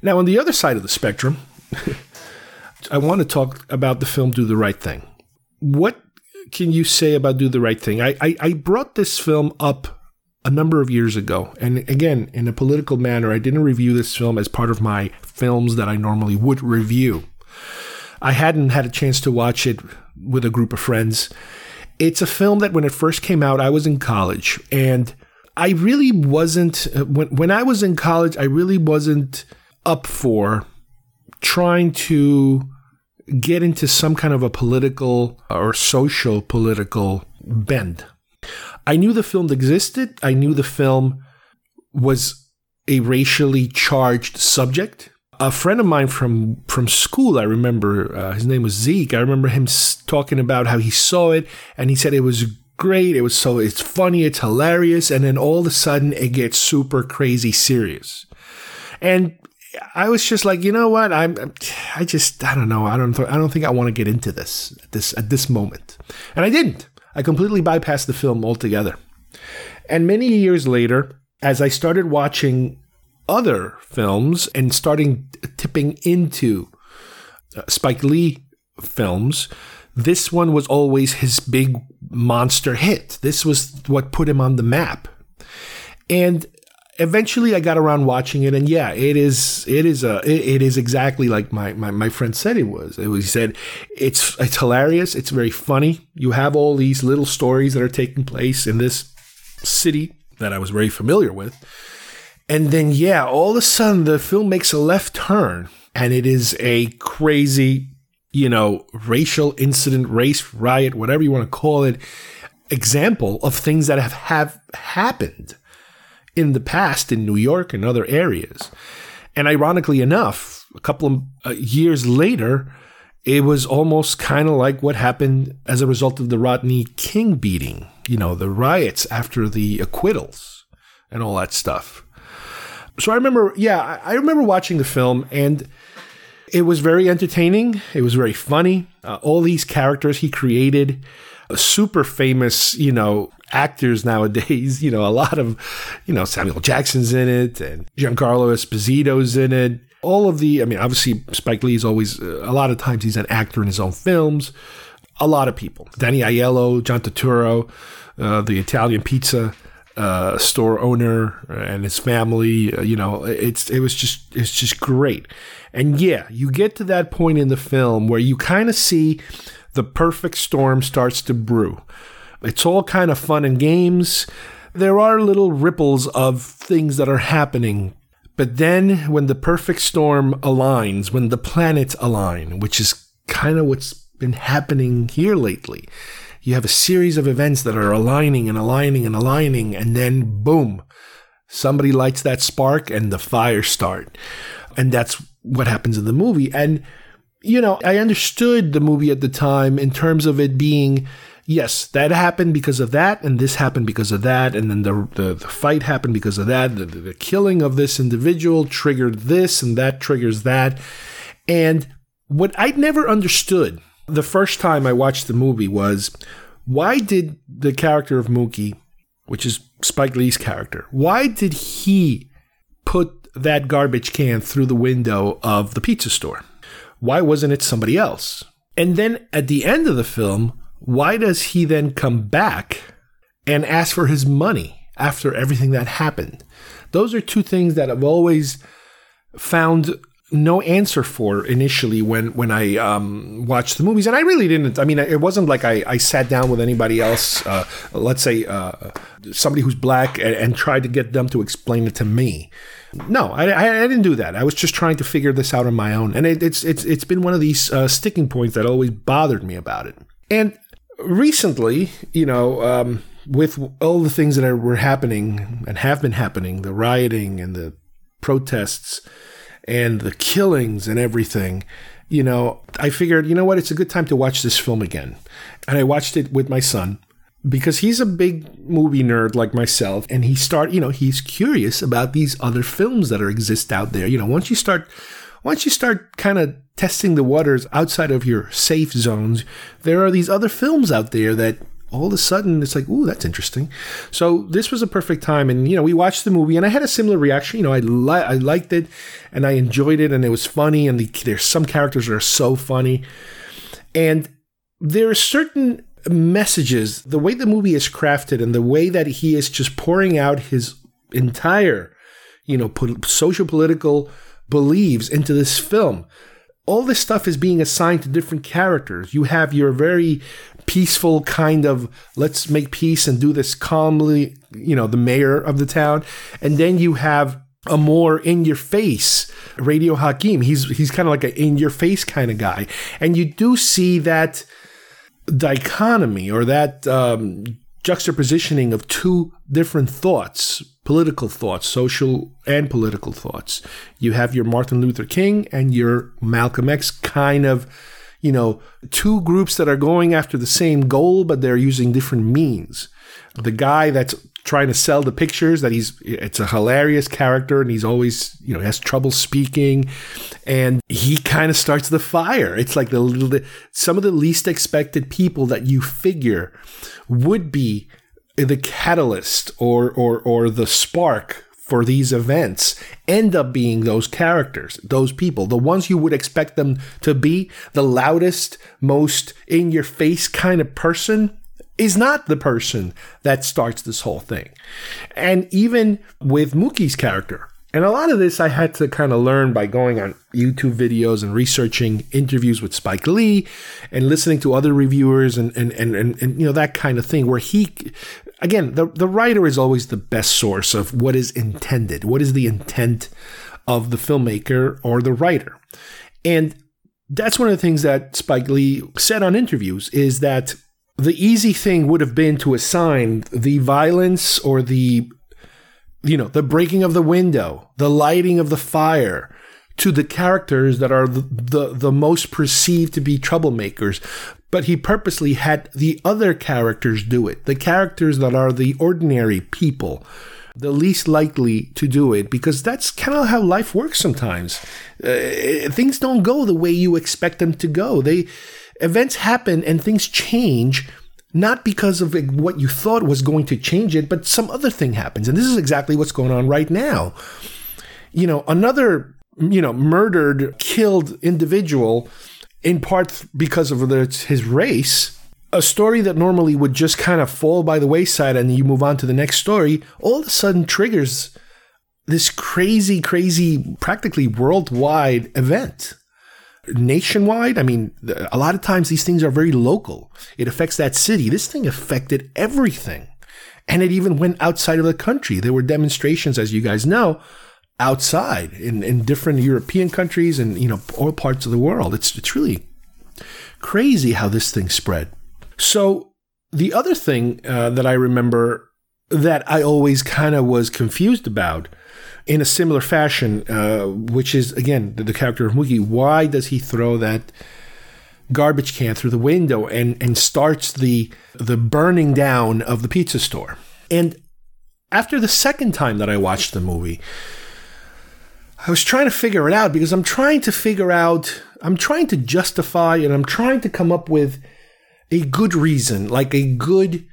Now, on the other side of the spectrum, I want to talk about the film Do the Right Thing. What can you say about Do the Right Thing? I, I, I brought this film up a number of years ago. And again, in a political manner, I didn't review this film as part of my films that I normally would review. I hadn't had a chance to watch it with a group of friends. It's a film that when it first came out, I was in college and I really wasn't uh, when when I was in college. I really wasn't up for trying to get into some kind of a political or social political bend. I knew the film existed. I knew the film was a racially charged subject. A friend of mine from from school, I remember uh, his name was Zeke. I remember him talking about how he saw it, and he said it was great. It was so it's funny, it's hilarious, and then all of a sudden it gets super crazy serious. And I was just like, you know what? I'm, I just, I don't know. I don't, I don't think I want to get into this at this at this moment. And I didn't. I completely bypassed the film altogether. And many years later, as I started watching other films and starting tipping into uh, Spike Lee films, this one was always his big monster hit. This was what put him on the map. And eventually I got around watching it and yeah, it is it is a it, it is exactly like my, my my friend said it was. It was he said it's it's hilarious, it's very funny. You have all these little stories that are taking place in this city that I was very familiar with. And then yeah, all of a sudden the film makes a left turn and it is a crazy you know, racial incident, race riot, whatever you want to call it, example of things that have, have happened in the past in New York and other areas. And ironically enough, a couple of uh, years later, it was almost kind of like what happened as a result of the Rodney King beating, you know, the riots after the acquittals and all that stuff. So I remember, yeah, I remember watching the film and it was very entertaining. It was very funny. Uh, all these characters he created, super famous, you know, actors nowadays. You know, a lot of, you know, Samuel Jackson's in it and Giancarlo Esposito's in it. All of the, I mean, obviously Spike Lee is always, uh, a lot of times he's an actor in his own films. A lot of people. Danny Aiello, John Turturro, uh, the Italian pizza uh, store owner and his family. Uh, you know, it's it was just it's just great. And yeah, you get to that point in the film where you kind of see the perfect storm starts to brew. It's all kind of fun and games. There are little ripples of things that are happening. But then when the perfect storm aligns, when the planets align, which is kind of what's been happening here lately, you have a series of events that are aligning and aligning and aligning, and then boom, somebody lights that spark and the fire start. And that's what happens in the movie. And, you know, I understood the movie at the time in terms of it being, yes, that happened because of that, and this happened because of that, and then the, the, the fight happened because of that. The, the killing of this individual triggered this, and that triggers that. And what I'd never understood the first time I watched the movie was why did the character of Mookie, which is Spike Lee's character, why did he put that garbage can through the window of the pizza store? Why wasn't it somebody else? And then at the end of the film, why does he then come back and ask for his money after everything that happened? Those are two things that I've always found no answer for initially when when I um, watched the movies, and I really didn't. I mean, it wasn't like I, I sat down with anybody else, uh, let's say uh, somebody who's black, and, and, tried to get them to explain it to me. No, I, I, didn't do that. I was just trying to figure this out on my own, and it, it's it's it's been one of these uh, sticking points that always bothered me about it. And recently, you know. Um, with all the things that were happening and have been happening, the rioting and the protests, and the killings and everything, you know, I figured, you know what, it's a good time to watch this film again. And I watched it with my son because he's a big movie nerd like myself and he start, you know, he's curious about these other films that are exist out there. You know, once you start once you start kind of testing the waters outside of your safe zones, there are these other films out there that all of a sudden it's like, ooh, that's interesting. So this was a perfect time, and you know, we watched the movie, and I had a similar reaction. You know, I li- I liked it, and I enjoyed it, and it was funny, and the, there's some characters that are so funny, and there are certain messages, the way the movie is crafted, and the way that he is just pouring out his entire, you know, po- social political beliefs into this film all this stuff is being assigned to different characters. You have your very peaceful kind of let's make peace and do this calmly, you know, the mayor of the town. And then you have a more in your face Radio Hakim. He's he's kind of like an in your face kind of guy. And you do see that dichotomy or that um, juxtapositioning of two different thoughts political thoughts, social and political thoughts. You have your Martin Luther King and your Malcolm X kind of you know, two groups that are going after the same goal, but they're using different means. The guy that's trying to sell the pictures that he's it's a hilarious character and he's always you know has trouble speaking and he kind of starts the fire it's like the little some of the least expected people that you figure would be the catalyst or or or the spark for these events end up being those characters, those people, the ones you would expect them to be, the loudest, most in your face kind of person is not the person that starts this whole thing. And even with Mookie's character, and a lot of this I had to kind of learn by going on YouTube videos and researching interviews with Spike Lee and listening to other reviewers and, and, and, and, and you know, that kind of thing where he, again, the, the writer is always the best source of what is intended. What is the intent of the filmmaker or the writer? And that's one of the things that Spike Lee said on interviews is that the easy thing would have been to assign the violence or the you know, the breaking of the window, the lighting of the fire to the characters that are the, the, the most perceived to be troublemakers. But he purposely had the other characters do it, the characters that are the ordinary people, the least likely to do it, because that's kind of how life works sometimes. Uh, things don't go the way you expect them to go. They events happen and things change not because of what you thought was going to change it, but some other thing happens. And this is exactly what's going on right now. You know, another, you know, murdered, killed individual, in part because of his race, a story that normally would just kind of fall by the wayside and you move on to the next story, all of a sudden triggers this crazy, crazy, practically worldwide event nationwide. I mean, a lot of times these things are very local. It affects that city. This thing affected everything. And it even went outside of the country. There were demonstrations, as you guys know, outside in, in different European countries and, you know, all parts of the world. It's, it's really crazy how this thing spread. So the other thing uh, that I remember that I always kind of was confused about in a similar fashion, uh, which is again the, the, character of Mookie. Why does he throw that garbage can through the window and and starts the the burning down of the pizza store? And after the second time that I watched the movie, I was trying to figure it out because I'm trying to figure out, I'm trying to justify, and I'm trying to come up with a good reason, like a good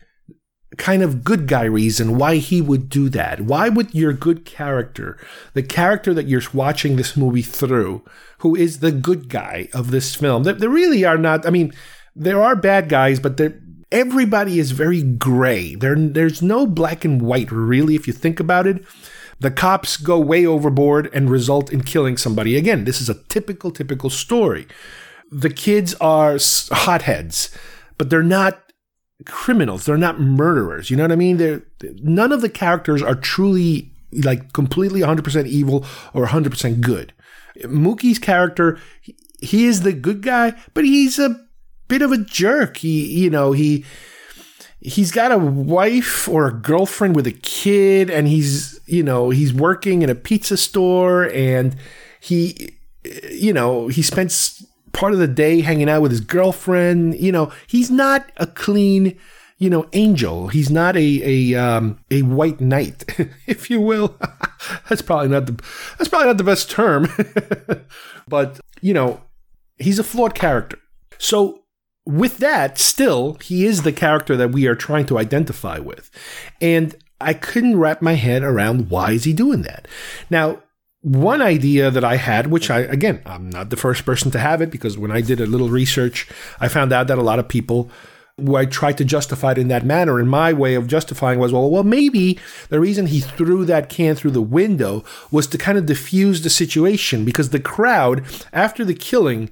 kind of good guy reason why he would do that. Why would your good character, the character that you're watching this movie through, who is the good guy of this film, they really are not, I mean, there are bad guys, but everybody is very gray. There, there's no black and white, really, if you think about it. The cops go way overboard and result in killing somebody. Again, this is a typical, typical story. The kids are hotheads, but they're not criminals. They're not murderers. You know what I mean? They're, none of the characters are truly like completely 100% evil or 100% good. Mookie's character, he is the good guy, but he's a bit of a jerk. He, you know, he he's got a wife or a girlfriend with a kid and he's, you know, he's working in a pizza store and he you know, he spends part of the day hanging out with his girlfriend. You know, he's not a clean, you know, angel. He's not a a um, a white knight, if you will. that's probably not the that's probably not the best term, but you know, he's a flawed character. So with that, still, he is the character that we are trying to identify with, and I couldn't wrap my head around why is he doing that. Now, one idea that I had, which I, again, I'm not the first person to have it because when I did a little research, I found out that a lot of people who I tried to justify it in that manner. And my way of justifying was, well, well, maybe the reason he threw that can through the window was to kind of diffuse the situation because the crowd, after the killing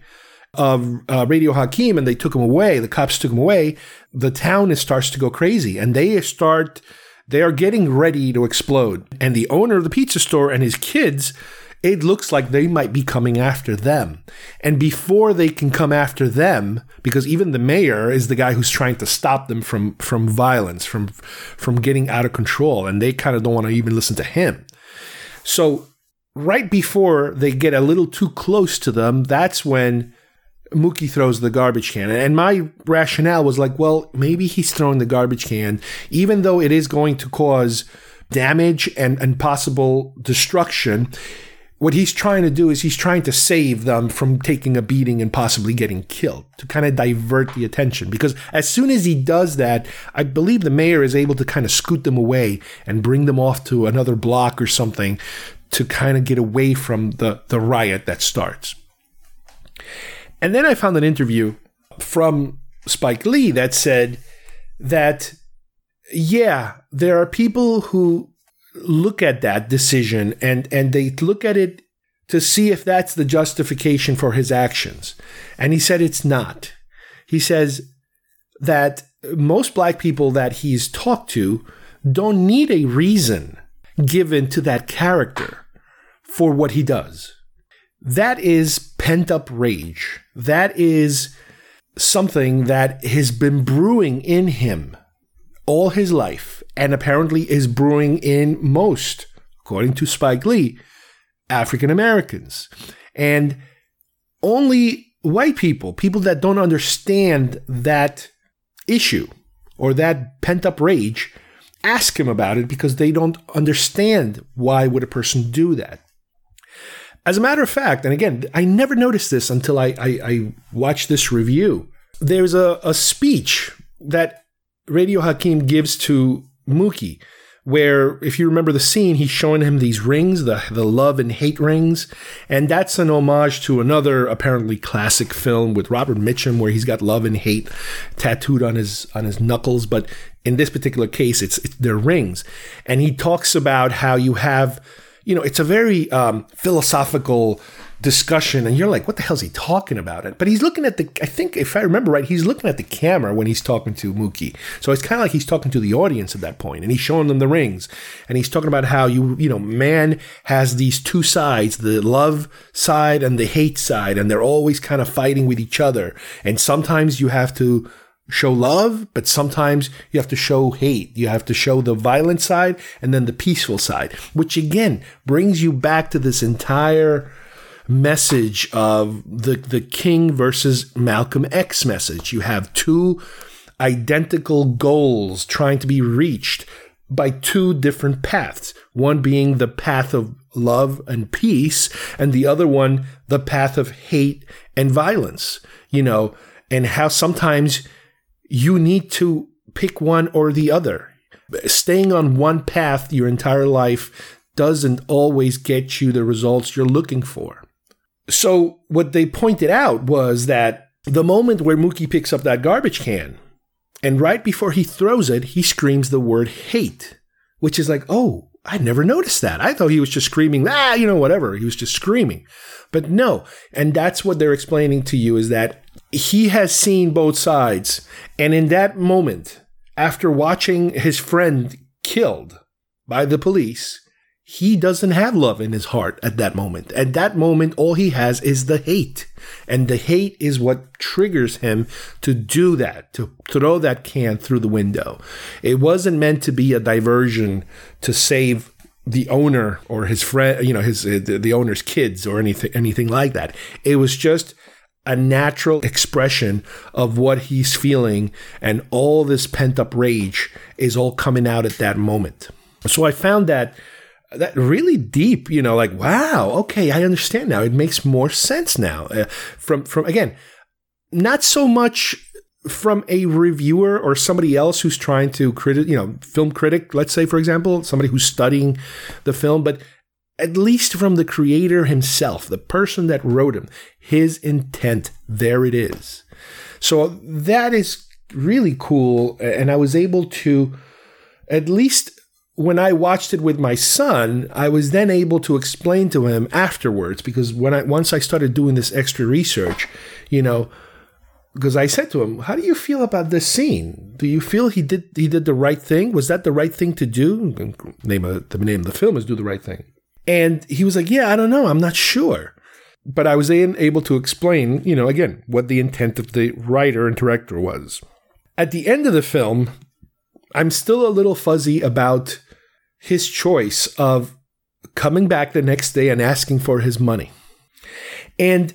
of uh, Radio Hakeem and they took him away, the cops took him away, the town starts to go crazy and they start they are getting ready to explode. And the owner of the pizza store and his kids, it looks like they might be coming after them. And before they can come after them, because even the mayor is the guy who's trying to stop them from, from violence, from, from getting out of control, and they kind of don't want to even listen to him. So, right before they get a little too close to them, that's when Mookie throws the garbage can. And my rationale was like, well, maybe he's throwing the garbage can, even though it is going to cause damage and, and possible destruction. What he's trying to do is he's trying to save them from taking a beating and possibly getting killed to kind of divert the attention. Because as soon as he does that, I believe the mayor is able to kind of scoot them away and bring them off to another block or something to kind of get away from the, the riot that starts. And then I found an interview from Spike Lee that said that, yeah, there are people who look at that decision and, and they look at it to see if that's the justification for his actions. And he said it's not. He says that most black people that he's talked to don't need a reason given to that character for what he does. That is pent up rage. That is something that has been brewing in him all his life and apparently is brewing in most, according to Spike Lee, African Americans. And only white people, people that don't understand that issue or that pent up rage, ask him about it because they don't understand why would a person do that. As a matter of fact, and again, I never noticed this until I, I, I watched this review. There's a, a speech that Radio Hakim gives to Mookie, where if you remember the scene, he's showing him these rings, the the love and hate rings, and that's an homage to another apparently classic film with Robert Mitchum, where he's got love and hate tattooed on his on his knuckles. But in this particular case, it's, it's they're rings, and he talks about how you have, you know, it's a very um, philosophical discussion and you're like what the hell's he talking about? It but he's looking at the i think if i remember right he's looking at the camera when he's talking to mookie. So it's kind of like he's talking to the audience at that point and he's showing them the rings and he's talking about how you you know man has these two sides the love side and the hate side and they're always kind of fighting with each other. And sometimes you have to show love, but sometimes you have to show hate. You have to show the violent side and then the peaceful side, which again brings you back to this entire message of the the King versus Malcolm X message. You have two identical goals trying to be reached by two different paths. One being the path of love and peace, and the other one the path of hate and violence. You know, and how sometimes you need to pick one or the other. Staying on one path your entire life doesn't always get you the results you're looking for. So, what they pointed out was that the moment where Mookie picks up that garbage can, and right before he throws it, he screams the word hate, which is like, oh, I never noticed that. I thought he was just screaming, ah, you know, whatever. He was just screaming. But no. And that's what they're explaining to you is that he has seen both sides. And in that moment, after watching his friend killed by the police, he doesn't have love in his heart at that moment. At that moment, all he has is the hate. And the hate is what triggers him to do that, to throw that can through the window. It wasn't meant to be a diversion to save the owner or his friend, you know, his uh, the owner's kids or anything anything like that. It was just a natural expression of what he's feeling and all this pent up rage is all coming out at that moment. So I found that that really deep, you know, like wow, okay, I understand now. It makes more sense now. Uh, from from again, not so much from a reviewer or somebody else who's trying to critic, you know, film critic, let's say for example, somebody who's studying the film, but at least from the creator himself, the person that wrote him, his intent, there it is. So that is really cool and I was able to at least when I watched it with my son, I was then able to explain to him afterwards because when I once I started doing this extra research, you know, because I said to him, "How do you feel about this scene? Do you feel he did he did the right thing? Was that the right thing to do?" Name of the name of the film is "Do the Right Thing," and he was like, "Yeah, I don't know, I'm not sure." But I was able to explain, you know, again, what the intent of the writer and director was. At the end of the film, I'm still a little fuzzy about his choice of coming back the next day and asking for his money. And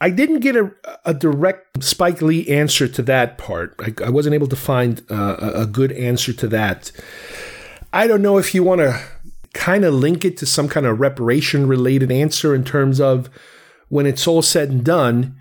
I didn't get a, a direct Spike Lee answer to that part. I, I wasn't able to find uh, a good answer to that. I don't know if you want to kind of link it to some kind of reparation related answer in terms of when it's all said and done,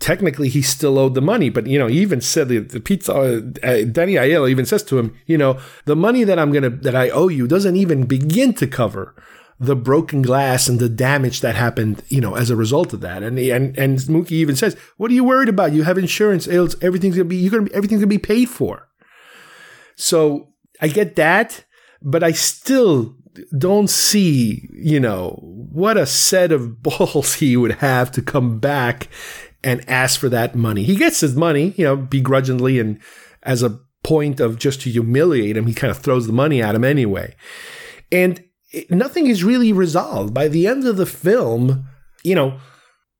technically he still owed the money. But you know, he even said the, the pizza. Uh, Danny Aiello even says to him, you know, the money that I'm gonna that I owe you doesn't even begin to cover the broken glass and the damage that happened, you know, as a result of that. And and and Mookie even says, "What are you worried about? You have insurance. Everything's gonna be you're gonna be, everything's gonna be paid for." So I get that, but I still don't see, you know, what a set of balls he would have to come back and ask for that money. He gets his money, you know, begrudgingly and as a point of just to humiliate him, he kind of throws the money at him anyway. And nothing is really resolved. By the end of the film, you know,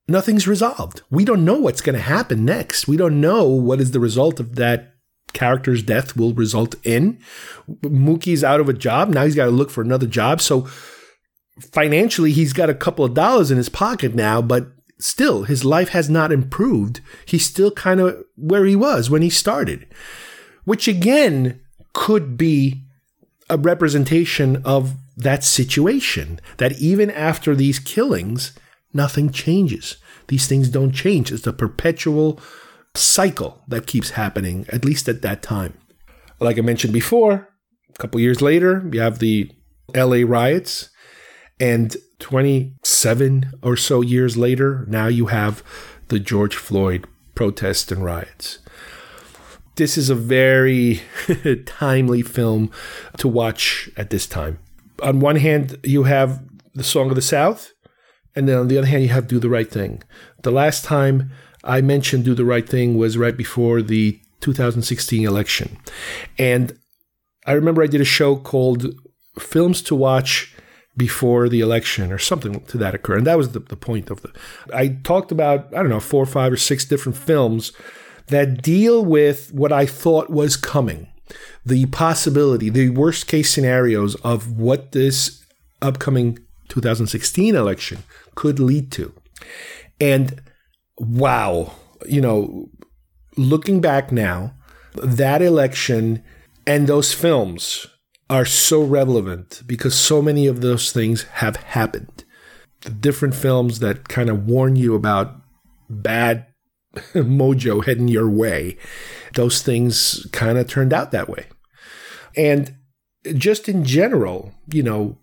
nothing's resolved. We don't know what's going to happen next. We don't know what is the result of that character's death will result in. Mookie's out of a job. Now he's got to look for another job. So financially, he's got a couple of dollars in his pocket now, but still, his life has not improved. He's still kind of where he was when he started, which again could be a representation of that situation that even after these killings, nothing changes. These things don't change. It's a perpetual cycle that keeps happening, at least at that time. Like I mentioned before, a couple years later, you have the LA riots, and 27 or so years later, now you have the George Floyd protests and riots. This is a very timely film to watch at this time. On one hand, you have the Song of the South, and then on the other hand, you have Do the Right Thing. The last time I mentioned Do the Right Thing was right before the 2016 election. And I remember I did a show called Films to Watch Before the Election or something to that occur. And that was the, the point of the. I talked about, I don't know, four or five or six different films that deal with what I thought was coming the possibility, the worst case scenarios of what this upcoming 2016 election could lead to. And wow, you know, looking back now, that election and those films are so relevant because so many of those things have happened. The different films that kind of warn you about bad mojo heading your way, those things kind of turned out that way. And just in general, you know,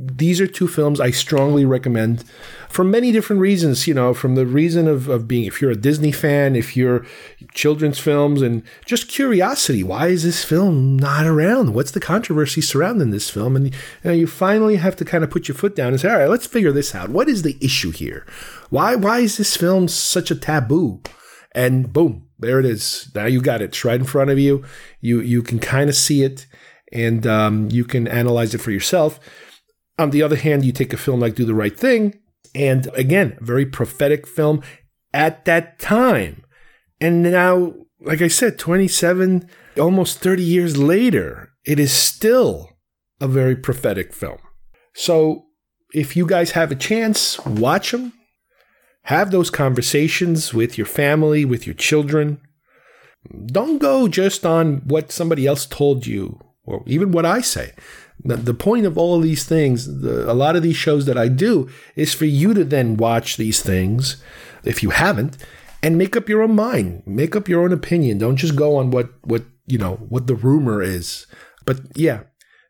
these are two films I strongly recommend for many different reasons. You know, from the reason of, of being, if you're a Disney fan, if you're children's films, and just curiosity. Why is this film not around? What's the controversy surrounding this film? And you, know, you finally have to kind of put your foot down and say, all right, let's figure this out. What is the issue here? Why why is this film such a taboo? And boom, there it is. Now you got it. It's right in front of you. You you can kind of see it, and um, you can analyze it for yourself. On the other hand, you take a film like Do the Right Thing, and again, very prophetic film at that time. And now, like I said, 27, almost 30 years later, it is still a very prophetic film. So if you guys have a chance, watch them. Have those conversations with your family, with your children. Don't go just on what somebody else told you or even what I say. The, the point of all of these things, the, a lot of these shows that I do, is for you to then watch these things, if you haven't, and make up your own mind, make up your own opinion. Don't just go on what what you know what the rumor is. But yeah,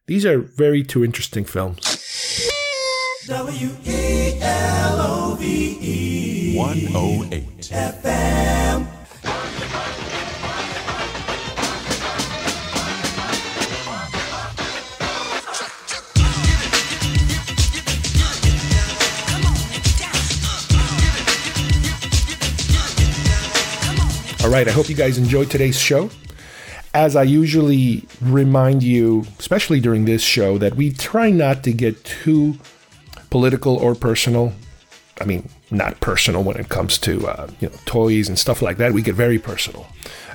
these are very two interesting films. W E L O V E 108 FM. All right, I hope you guys enjoyed today's show. As I usually remind you, especially during this show, that we try not to get too political or personal. I mean, not personal when it comes to uh, you know toys and stuff like that. We get very personal,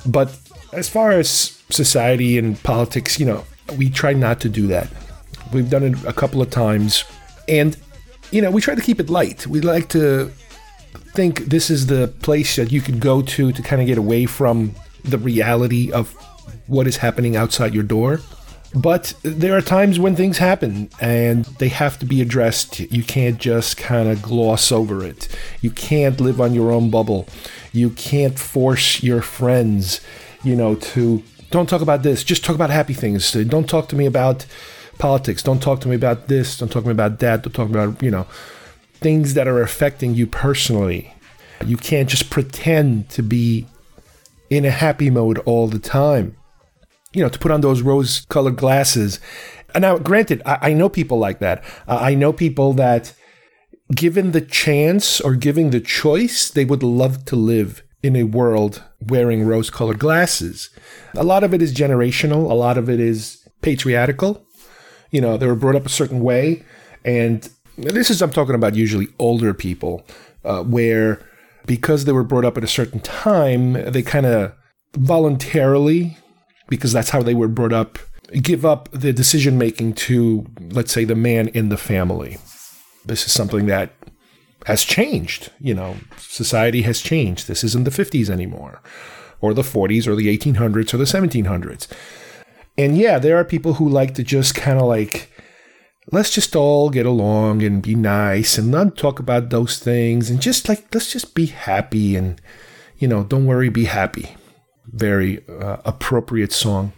but as far as society and politics, you know, we try not to do that. We've done it a couple of times, and you know, we try to keep it light. We like to think this is the place that you could go to to kind of get away from the reality of what is happening outside your door. But there are times when things happen and they have to be addressed. You can't just kind of gloss over it. You can't live on your own bubble. You can't force your friends, you know, to don't talk about this, just talk about happy things. Don't talk to me about politics. Don't talk to me about this. Don't talk to me about that. Don't talk about, you know, things that are affecting you personally. You can't just pretend to be in a happy mode all the time. You know, to put on those rose colored glasses. And now, granted, I, I know people like that. Uh, I know people that, given the chance or giving the choice, they would love to live in a world wearing rose colored glasses. A lot of it is generational, a lot of it is patriarchal. You know, they were brought up a certain way. And this is, I'm talking about usually older people, uh, where because they were brought up at a certain time, they kind of voluntarily, because that's how they were brought up, give up the decision making to, let's say, the man in the family. This is something that has changed. You know, society has changed. This isn't the 50s anymore, or the 40s, or the 1800s, or the 1700s. And yeah, there are people who like to just kind of like, let's just all get along and be nice and not talk about those things and just like, let's just be happy and, you know, don't worry, be happy. Very uh, appropriate song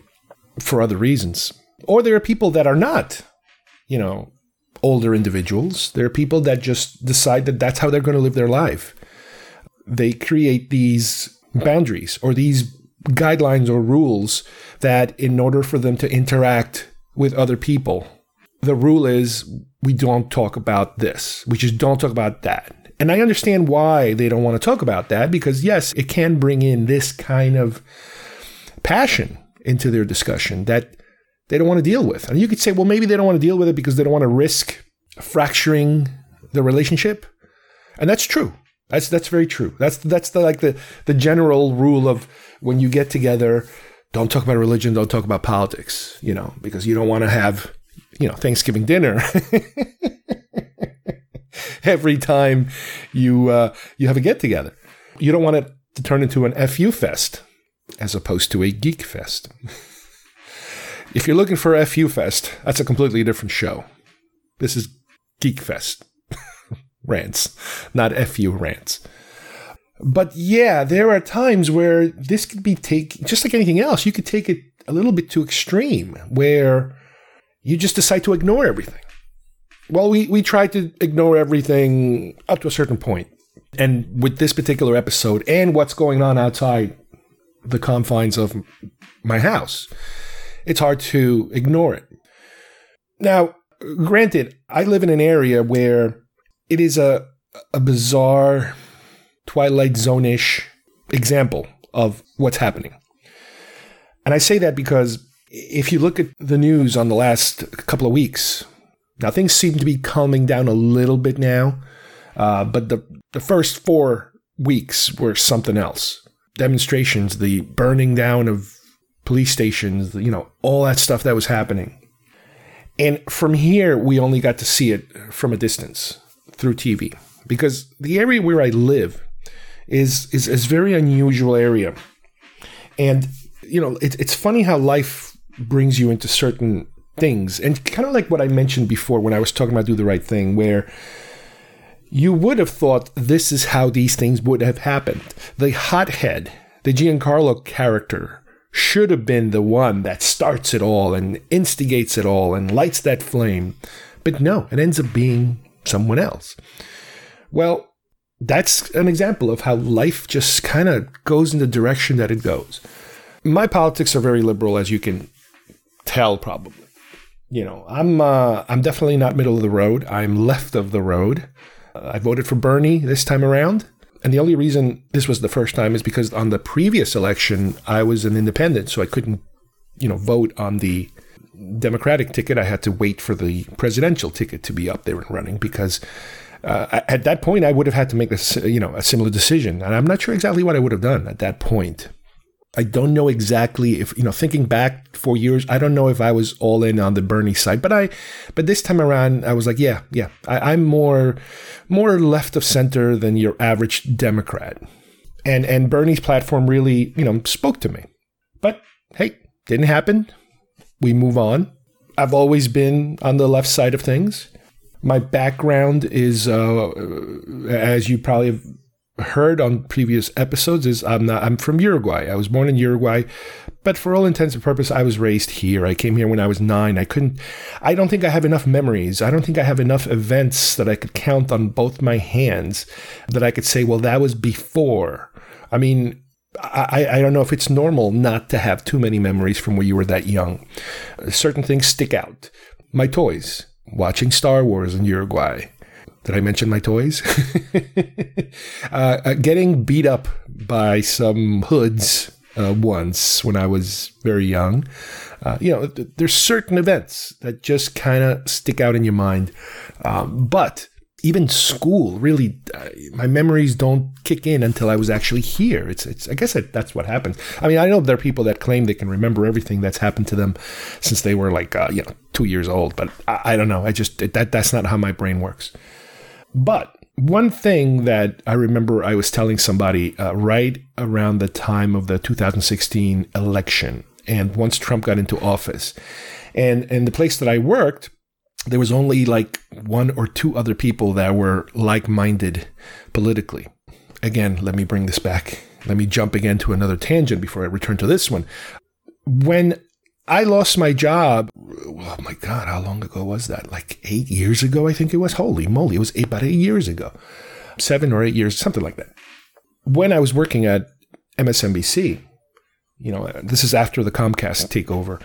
for other reasons. Or there are people that are not, you know, older individuals. There are people that just decide that that's how they're going to live their life. They create these boundaries or these guidelines or rules that, in order for them to interact with other people, the rule is we don't talk about this. We just don't talk about that. And I understand why they don't want to talk about that because, yes, it can bring in this kind of passion into their discussion that they don't want to deal with. And you could say, well, maybe they don't want to deal with it because they don't want to risk fracturing the relationship. And that's true. That's that's very true. That's that's the like the the general rule of when you get together, don't talk about religion, don't talk about politics, you know, because you don't want to have, you know, Thanksgiving dinner every time you uh, you have a get together. You don't want it to turn into an FU fest as opposed to a geek fest. if you're looking for FU fest, that's a completely different show. This is Geek Fest rants, not FU rants. But yeah, there are times where this could be taken, just like anything else, you could take it a little bit too extreme, where you just decide to ignore everything. Well, we, we tried to ignore everything up to a certain point. And with this particular episode and what's going on outside the confines of my house, it's hard to ignore it. Now, granted, I live in an area where it is a, a bizarre Twilight Zone ish example of what's happening. And I say that because if you look at the news on the last couple of weeks, now things seem to be calming down a little bit now, uh, but the, the first four weeks were something else. Demonstrations, the burning down of police stations, you know, all that stuff that was happening. And from here, we only got to see it from a distance through TV because the area where I live is is is very unusual area, and you know it, it's funny how life brings you into certain things, and kind of like what I mentioned before when I was talking about do the right thing, where you would have thought this is how these things would have happened. The hothead, the Giancarlo character, should have been the one that starts it all and instigates it all and lights that flame. But no, it ends up being someone else. Well, that's an example of how life just kind of goes in the direction that it goes. My politics are very liberal, as you can tell, probably. You know, I'm uh, I'm definitely not middle of the road. I'm left of the road. Uh, I voted for Bernie this time around. And the only reason this was the first time is because on the previous election, I was an independent, so I couldn't, you know, vote on the Democratic ticket. I had to wait for the presidential ticket to be up there and running because uh, at that point I would have had to make this, you know, a similar decision. And I'm not sure exactly what I would have done at that point. I don't know exactly if you know. Thinking back four years, I don't know if I was all in on the Bernie side, but I, but this time around, I was like, yeah, yeah, I, I'm more, more left of center than your average Democrat, and and Bernie's platform really, you know, spoke to me. But hey, didn't happen. We move on. I've always been on the left side of things. My background is, uh, as you probably have heard on previous episodes is I'm not I'm from Uruguay. I was born in Uruguay, but for all intents and purposes, I was raised here. I came here when I was nine. I couldn't. I don't think I have enough memories. I don't think I have enough events that I could count on both my hands that I could say, well, that was before. I mean. I, I don't know if it's normal not to have too many memories from when you were that young. Certain things stick out. My toys, watching Star Wars in Uruguay, did I mention my toys? uh, uh, getting beat up by some hoods uh, once when I was very young. Uh, you know, th- there's certain events that just kind of stick out in your mind. Um, but even school really uh, my memories don't kick in until i was actually here it's, it's i guess that, that's what happens i mean i know there are people that claim they can remember everything that's happened to them since they were like uh, you know two years old but i, I don't know i just that that's not how my brain works but one thing that i remember i was telling somebody uh, right around the time of the 2016 election and once trump got into office and and the place that i worked there was only like one or two other people that were like-minded politically. Again, let me bring this back. Let me jump again to another tangent before I return to this one. When I lost my job, oh my God, how long ago was that? Like eight years ago, I think it was. Holy moly, it was eight, about eight years ago. Seven or eight years, something like that. When I was working at MSNBC, you know, this is after the Comcast takeover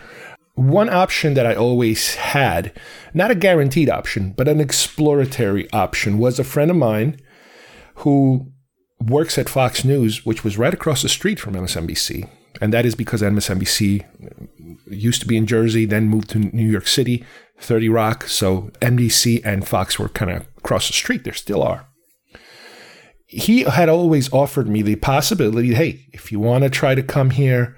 one option that I always had, not a guaranteed option, but an exploratory option, was a friend of mine who works at Fox News, which was right across the street from MSNBC. And that is because MSNBC used to be in Jersey, then moved to New York City, 30 Rock. So NBC and Fox were kind of across the street. There still are. He had always offered me the possibility hey, if you want to try to come here,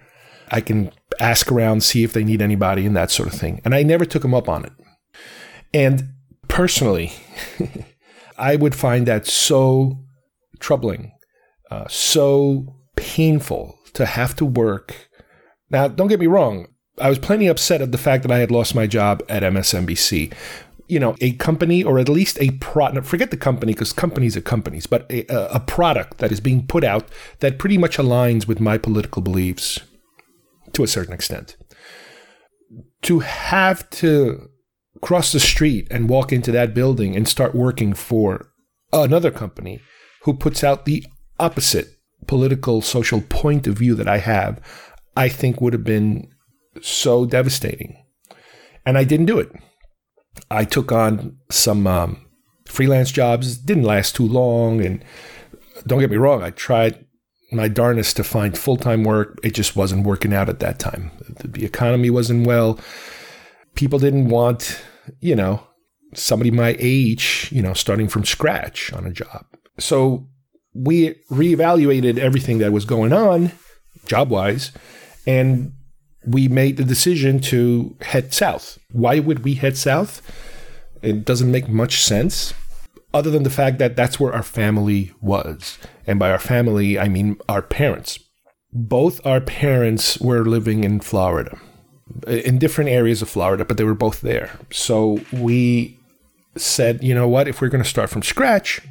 I can ask around, see if they need anybody and that sort of thing. And I never took him up on it. And personally, I would find that so troubling, uh, so painful to have to work. Now, don't get me wrong. I was plenty upset at the fact that I had lost my job at MSNBC. You know, a company or at least a product, forget the company because companies are companies, but a, a product that is being put out that pretty much aligns with my political beliefs to a certain extent. To have to cross the street and walk into that building and start working for another company who puts out the opposite political social point of view that I have, I think would have been so devastating. And I didn't do it. I took on some um, freelance jobs, didn't last too long. And don't get me wrong, I tried my darnest to find full time work. It just wasn't working out at that time. The economy wasn't well. People didn't want, you know, somebody my age, you know, starting from scratch on a job. So we reevaluated everything that was going on job wise and we made the decision to head south. Why would we head south? It doesn't make much sense other than the fact that that's where our family was. And by our family, I mean our parents. Both our parents were living in Florida, in different areas of Florida, but they were both there. So we said, you know what, if we're going to start from scratch,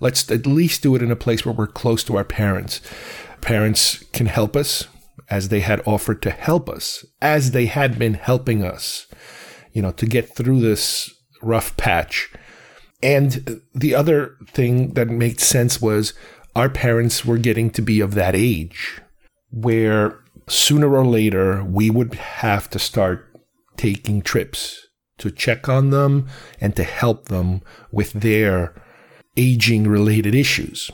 let's at least do it in a place where we're close to our parents. Parents can help us as they had offered to help us, as they had been helping us, you know, to get through this rough patch and the other thing that made sense was our parents were getting to be of that age where sooner or later we would have to start taking trips to check on them and to help them with their aging related issues.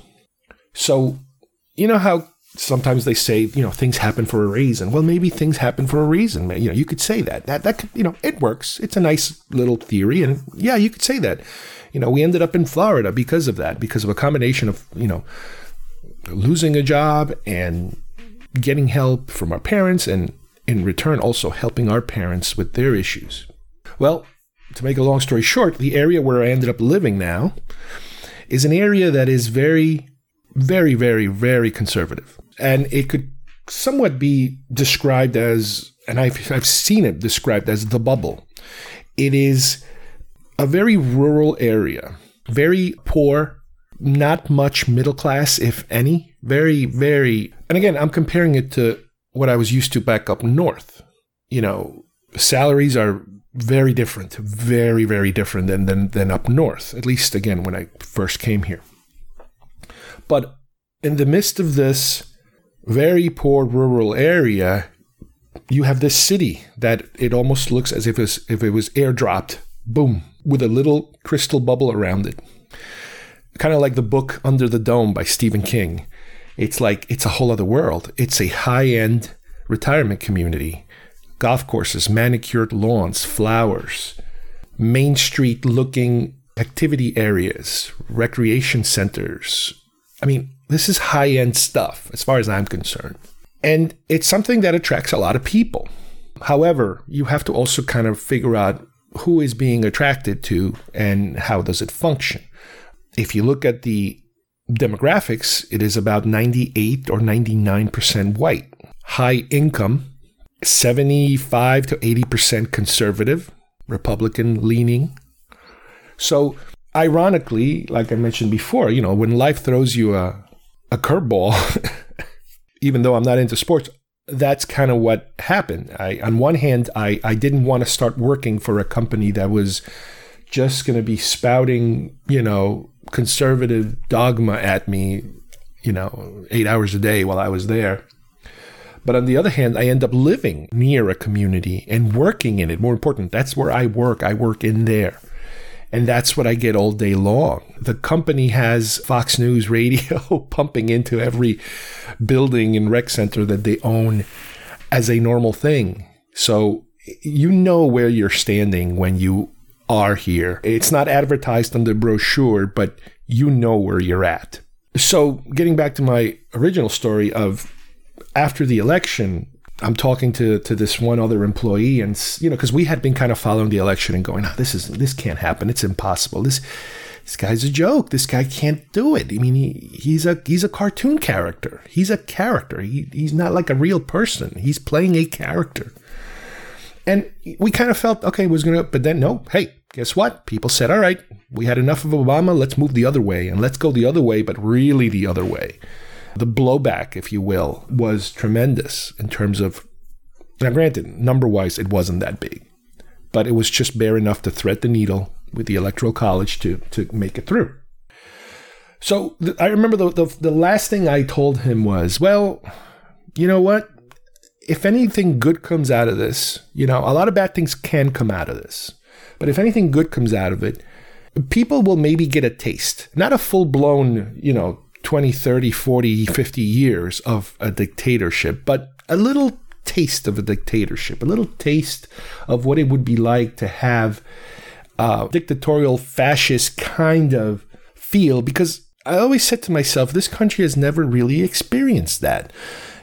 So, you know how sometimes they say, you know, things happen for a reason. Well, maybe things happen for a reason. You know, you could say that. That that could, you know, it works. It's a nice little theory and yeah, you could say that you know, we ended up in Florida because of that, because of a combination of, you know, losing a job and getting help from our parents and in return also helping our parents with their issues. Well, to make a long story short, the area where I ended up living now is an area that is very, very, very, very conservative. And it could somewhat be described as, and I've, I've seen it described as the bubble. It is a very rural area, very poor, not much middle class, if any. Very, very. And again, I'm comparing it to what I was used to back up north. You know, salaries are very different, very, very different than, than, than up north, at least again when I first came here. But in the midst of this very poor rural area, you have this city that it almost looks as if it was, if it was airdropped, boom, with a little crystal bubble around it. Kind of like the book Under the Dome by Stephen King. It's like it's a whole other world. It's a high end retirement community. Golf courses, manicured lawns, flowers, Main Street looking activity areas, recreation centers. I mean, this is high end stuff as far as I'm concerned. And it's something that attracts a lot of people. However, you have to also kind of figure out who is being attracted to and how does it function. If you look at the demographics, it is about 98 or 99% white, high income, 75 to 80% conservative, Republican leaning. So, ironically, like I mentioned before, you know, when life throws you a, a curveball, even though I'm not into sports, that's kind of what happened. I, on one hand, I, I didn't want to start working for a company that was just going to be spouting, you know, conservative dogma at me, you know, eight hours a day while I was there. But on the other hand, I end up living near a community and working in it. More important, that's where I work. I work in there. And that's what I get all day long. The company has Fox News radio pumping into every building and rec center that they own as a normal thing. So you know where you're standing when you are here. It's not advertised on the brochure, but you know where you're at. So getting back to my original story of after the election, I'm talking to to this one other employee, and you know, because we had been kind of following the election and going, oh, "This is this can't happen. It's impossible. This this guy's a joke. This guy can't do it. I mean, he, he's a he's a cartoon character. He's a character. He, he's not like a real person. He's playing a character." And we kind of felt okay, was gonna, but then no. Hey, guess what? People said, "All right, we had enough of Obama. Let's move the other way, and let's go the other way, but really the other way." The blowback, if you will, was tremendous in terms of. Now, granted, number wise, it wasn't that big, but it was just bare enough to thread the needle with the Electoral College to, to make it through. So th- I remember the, the, the last thing I told him was, well, you know what? If anything good comes out of this, you know, a lot of bad things can come out of this. But if anything good comes out of it, people will maybe get a taste, not a full blown, you know, 20, 30, 40, 50 years of a dictatorship, but a little taste of a dictatorship, a little taste of what it would be like to have a dictatorial fascist kind of feel. Because I always said to myself, this country has never really experienced that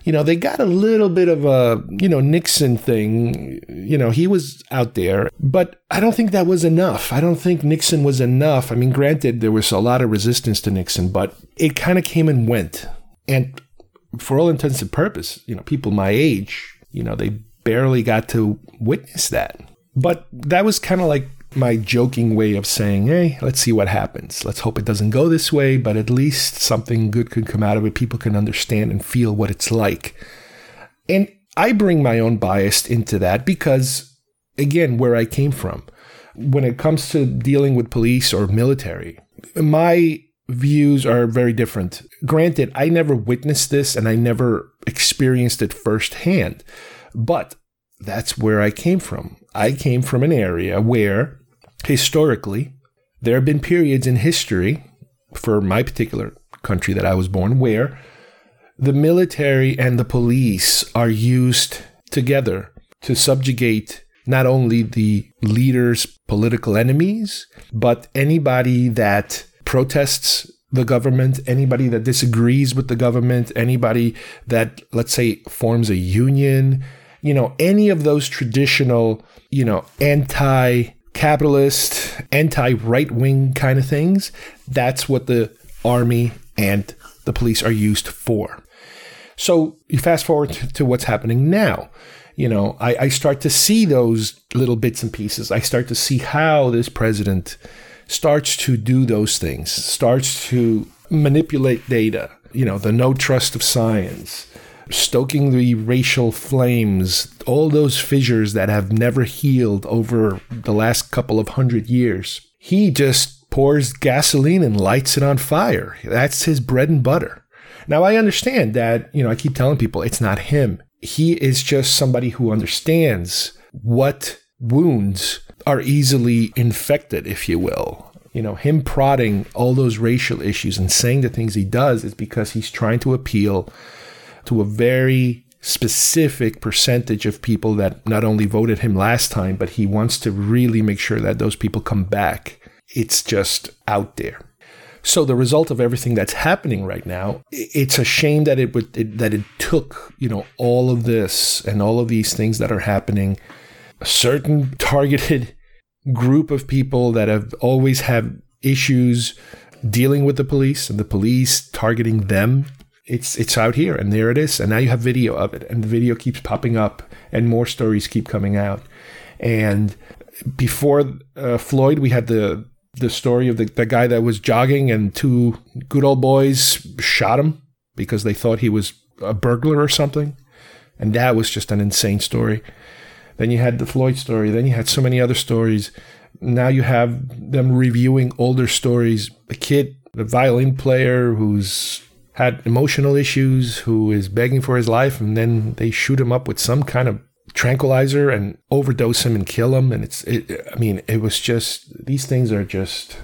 you know, they got a little bit of a, you know, Nixon thing. You know, he was out there, but I don't think that was enough. I don't think Nixon was enough. I mean, granted, there was a lot of resistance to Nixon, but it kind of came and went. And for all intents and purpose, you know, people my age, you know, they barely got to witness that. But that was kind of like my joking way of saying, hey, let's see what happens. Let's hope it doesn't go this way, but at least something good could come out of it. People can understand and feel what it's like. And I bring my own bias into that because, again, where I came from, when it comes to dealing with police or military, my views are very different. Granted, I never witnessed this and I never experienced it firsthand, but that's where I came from. I came from an area where historically, there have been periods in history for my particular country that I was born where the military and the police are used together to subjugate not only the leader's political enemies, but anybody that protests the government, anybody that disagrees with the government, anybody that, let's say, forms a union, you know, any of those traditional, you know, anti capitalist, anti right wing kind of things. That's what the army and the police are used for. So you fast forward to what's happening now. You know, I, I start to see those little bits and pieces. I start to see how this president starts to do those things, starts to manipulate data, you know, the no trust of science, stoking the racial flames, all those fissures that have never healed over the last couple of hundred years. He just pours gasoline and lights it on fire. That's his bread and butter. Now, I understand that, you know, I keep telling people it's not him. He is just somebody who understands what wounds are easily infected, if you will. You know, him prodding all those racial issues and saying the things he does is because he's trying to appeal to a very specific percentage of people that not only voted him last time, but he wants to really make sure that those people come back. it's just out there. So the result of everything that's happening right now, it's a shame that it would it, that it took you know all of this and all of these things that are happening, a certain targeted group of people that have always had issues dealing with the police and the police targeting them. It's it's out here and there it is, and now you have video of it, and the video keeps popping up, and more stories keep coming out, and before uh, Floyd, we had the the story of the, the guy that was jogging and two good old boys shot him because they thought he was a burglar or something. And that was just an insane story. Then you had the Floyd story. Then you had so many other stories. Now you have them reviewing older stories. A kid, the violin player who's had emotional issues, who is begging for his life, and then they shoot him up with some kind of tranquilizer and overdose him and kill him. And it's, it, I mean, it was just, these things are just,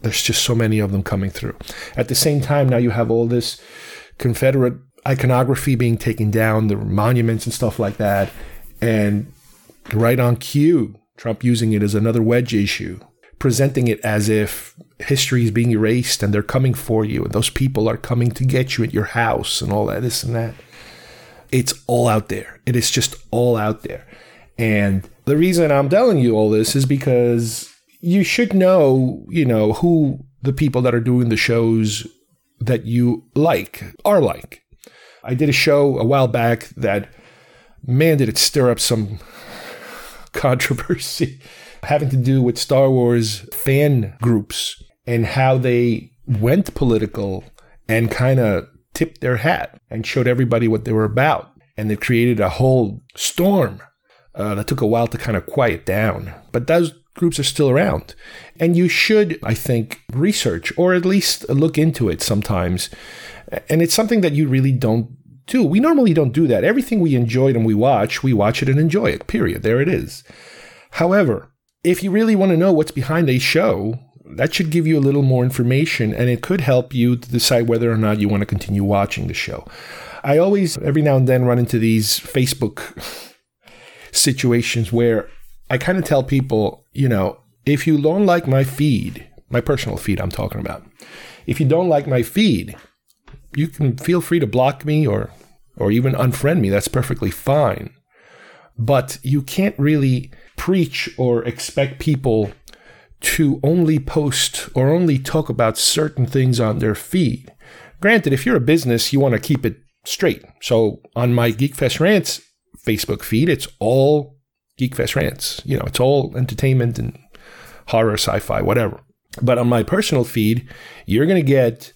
there's just so many of them coming through. At the same time, now you have all this Confederate iconography being taken down, the monuments and stuff like that. And right on cue, Trump using it as another wedge issue, presenting it as if history is being erased and they're coming for you and those people are coming to get you at your house and all that, this and that it's all out there. It is just all out there. And the reason I'm telling you all this is because you should know, you know, who the people that are doing the shows that you like are like. I did a show a while back that, man, did it stir up some controversy having to do with Star Wars fan groups and how they went political and kind of tipped their hat and showed everybody what they were about. And they created a whole storm uh, that took a while to kind of quiet down. But those groups are still around. And you should, I think, research or at least look into it sometimes. And it's something that you really don't do. We normally don't do that. Everything we enjoy and we watch, we watch it and enjoy it, period. There it is. However, if you really want to know what's behind a show, that should give you a little more information and it could help you to decide whether or not you want to continue watching the show. I always, every now and then, run into these Facebook situations where I kind of tell people, you know, if you don't like my feed, my personal feed I'm talking about, if you don't like my feed, you can feel free to block me or or even unfriend me. That's perfectly fine. But you can't really preach or expect people to only post or only talk about certain things on their feed. Granted, if you're a business, you want to keep it straight. So on my GeekFest Rants Facebook feed, it's all GeekFest Rants. You know, it's all entertainment and horror, sci-fi, whatever. But on my personal feed, you're going to get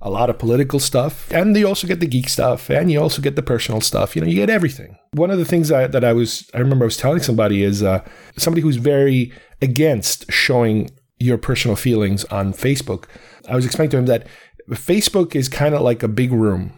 a lot of political stuff, and you also get the geek stuff, and you also get the personal stuff. You know, you get everything. One of the things that I was, I remember I was telling somebody is uh, somebody who's very against showing your personal feelings on Facebook. I was explaining to him that Facebook is kind of like a big room.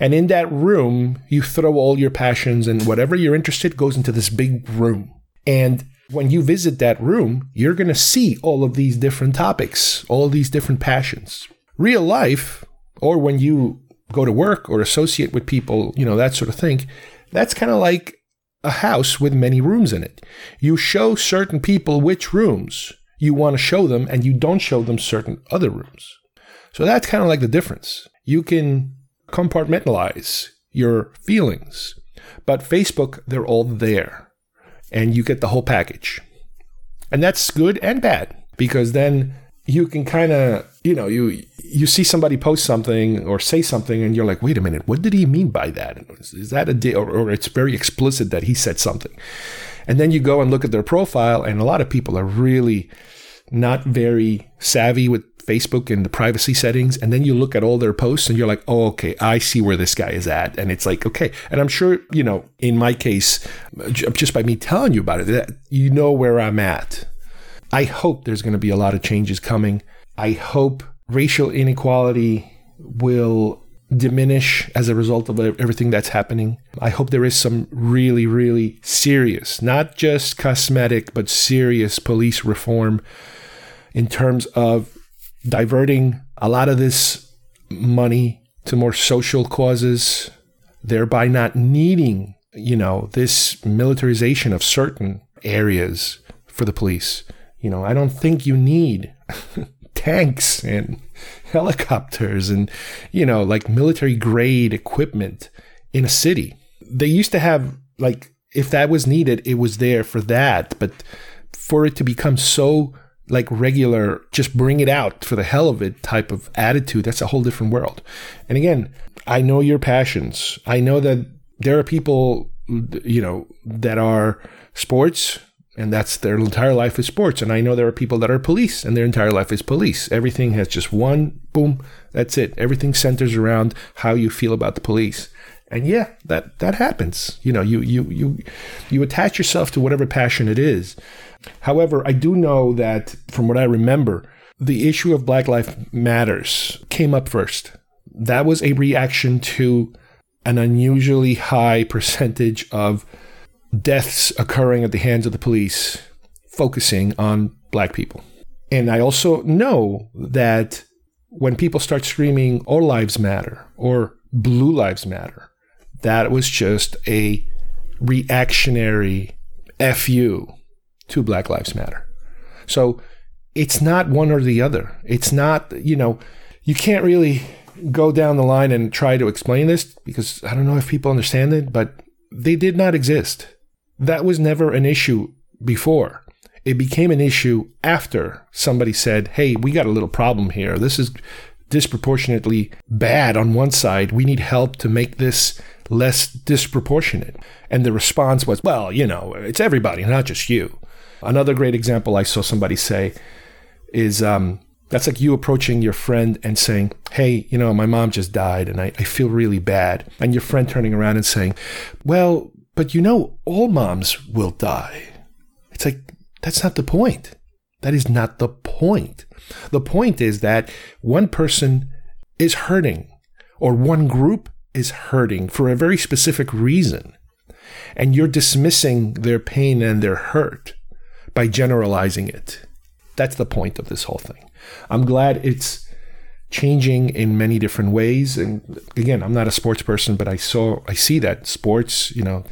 And in that room, you throw all your passions and whatever you're interested goes into this big room. And when you visit that room, you're going to see all of these different topics, all these different passions. Real life, or when you go to work or associate with people, you know, that sort of thing, that's kind of like a house with many rooms in it. You show certain people which rooms you want to show them, and you don't show them certain other rooms. So that's kind of like the difference. You can compartmentalize your feelings, but Facebook, they're all there, and you get the whole package. And that's good and bad because then you can kind of, you know, you you see somebody post something or say something, and you're like, wait a minute, what did he mean by that? Is that a di- or, or it's very explicit that he said something, and then you go and look at their profile, and a lot of people are really not very savvy with Facebook and the privacy settings. And then you look at all their posts and you're like, oh, okay, I see where this guy is at. And it's like, okay. And I'm sure, you know, in my case, just by me telling you about it, that you know where I'm at. I hope there's going to be a lot of changes coming. I hope racial inequality will diminish as a result of everything that's happening. I hope there is some really, really serious, not just cosmetic, but serious police reform in terms of diverting a lot of this money to more social causes, thereby not needing, you know, this militarization of certain areas for the police. You know, I don't think you need tanks and helicopters and, you know, like military grade equipment in a city. They used to have, like, if that was needed, it was there for that. But for it to become so, like, regular, just bring it out for the hell of it type of attitude, that's a whole different world. And again, I know your passions. I know that there are people, you know, that are sports and that's their entire life is sports. And I know there are people that are police and their entire life is police. Everything has just one boom, that's it. Everything centers around how you feel about the police. And yeah, that that happens. You know, you you you you attach yourself to whatever passion it is. However, I do know that from what I remember, the issue of Black Lives Matters came up first. That was a reaction to an unusually high percentage of deaths occurring at the hands of the police, focusing on black people. And I also know that when people start screaming, All Lives Matter or Blue Lives Matter, that was just a reactionary FU to Black Lives Matter. So it's not one or the other. It's not, you know, you can't really go down the line and try to explain this because I don't know if people understand it, but they did not exist. That was never an issue before. It became an issue after somebody said, hey, we got a little problem here. This is disproportionately bad on one side. We need help to make this less disproportionate. And the response was, well, you know, it's everybody, not just you. Another great example I saw somebody say is um, that's like you approaching your friend and saying, Hey, you know, my mom just died and I, I feel really bad. And your friend turning around and saying, Well, but you know, all moms will die. It's like, that's not the point. That is not the point. The point is that one person is hurting or one group is hurting for a very specific reason. And you're dismissing their pain and their hurt by generalizing it. That's the point of this whole thing. I'm glad it's changing in many different ways. And again, I'm not a sports person, but I saw, I see that sports, you know,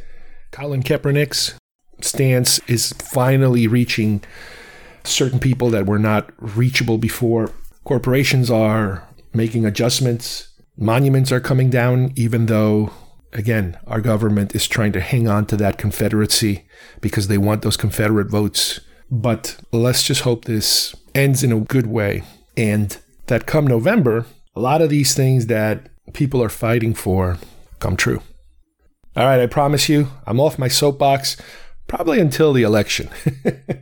Colin Kaepernick's stance is finally reaching certain people that were not reachable before. Corporations are making adjustments. Monuments are coming down, even though, again, our government is trying to hang on to that Confederacy because they want those Confederate votes. But let's just hope this ends in a good way and that come November, a lot of these things that people are fighting for come true. All right, I promise you, I'm off my soapbox probably until the election.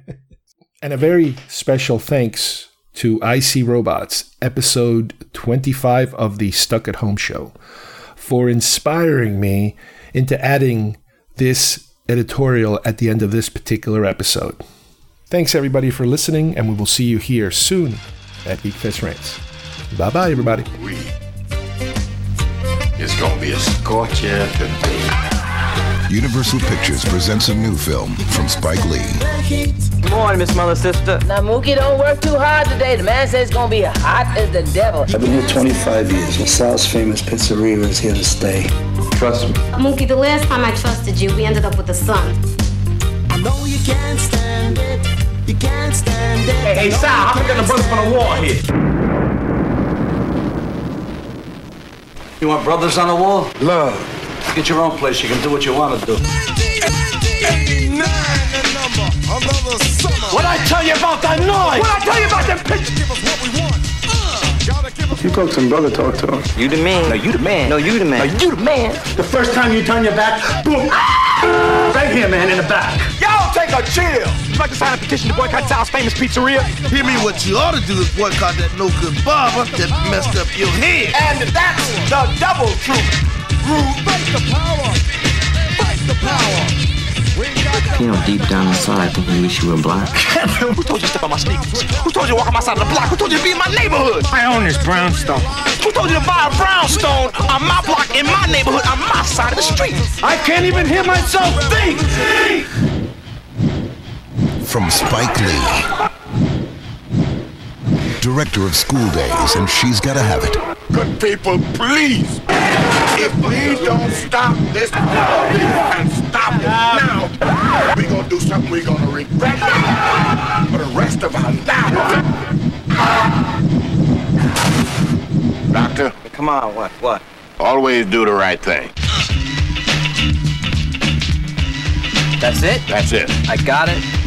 and a very special thanks to IC Robots, episode 25 of the Stuck at Home show, for inspiring me into adding this editorial at the end of this particular episode. Thanks everybody for listening, and we will see you here soon at Geekfest Rants. Bye bye, everybody. It's gonna be a scorcher today. Universal Pictures presents a new film from Spike Lee. Good morning, Miss Mother Sister. Now, Mookie, don't work too hard today. The man says it's gonna be hot as the devil. I've been here 25 years. LaSalle's famous pizzeria is here to stay. Trust me. Mookie, the last time I trusted you, we ended up with a son. I know you can't stand it. You can't stand it. Hey, hey, Sal, I'm picking the brothers from the wall here. You want brothers on the wall? Love. Get your own place. You can do what you want to do. 89 the number. Another summer. What I tell you about that noise? What I tell you about them pictures? Give us what we want. You talk to brother, talk to him. You the man. No, you the man. No, you the man. No, you the man. The first time you turn your back, boom. Right here, man, in the back. Y'all take a chill. You like to sign a petition to boycott Sal's famous pizzeria? Hear me, what you ought to do is boycott that no good barber that messed up your head. And that's the double truth. Rude. Fight the power. Fight the power. You know, deep down inside, I think you wish you were black. Who told you to step on my sneakers? Who told you to walk on my side of the block? Who told you to be in my neighborhood? I own this brownstone. Who told you to buy a brownstone on my block, in my neighborhood, on my side of the street? I can't even hear myself think from Spike Lee. Director of School Daze, and she's gotta have it. Good people, please! If we don't stop this and stop it now, we gonna do something we gonna regret for the rest of our lives. Doctor? Come on, what, what? Always do the right thing. That's it? That's it. I got it.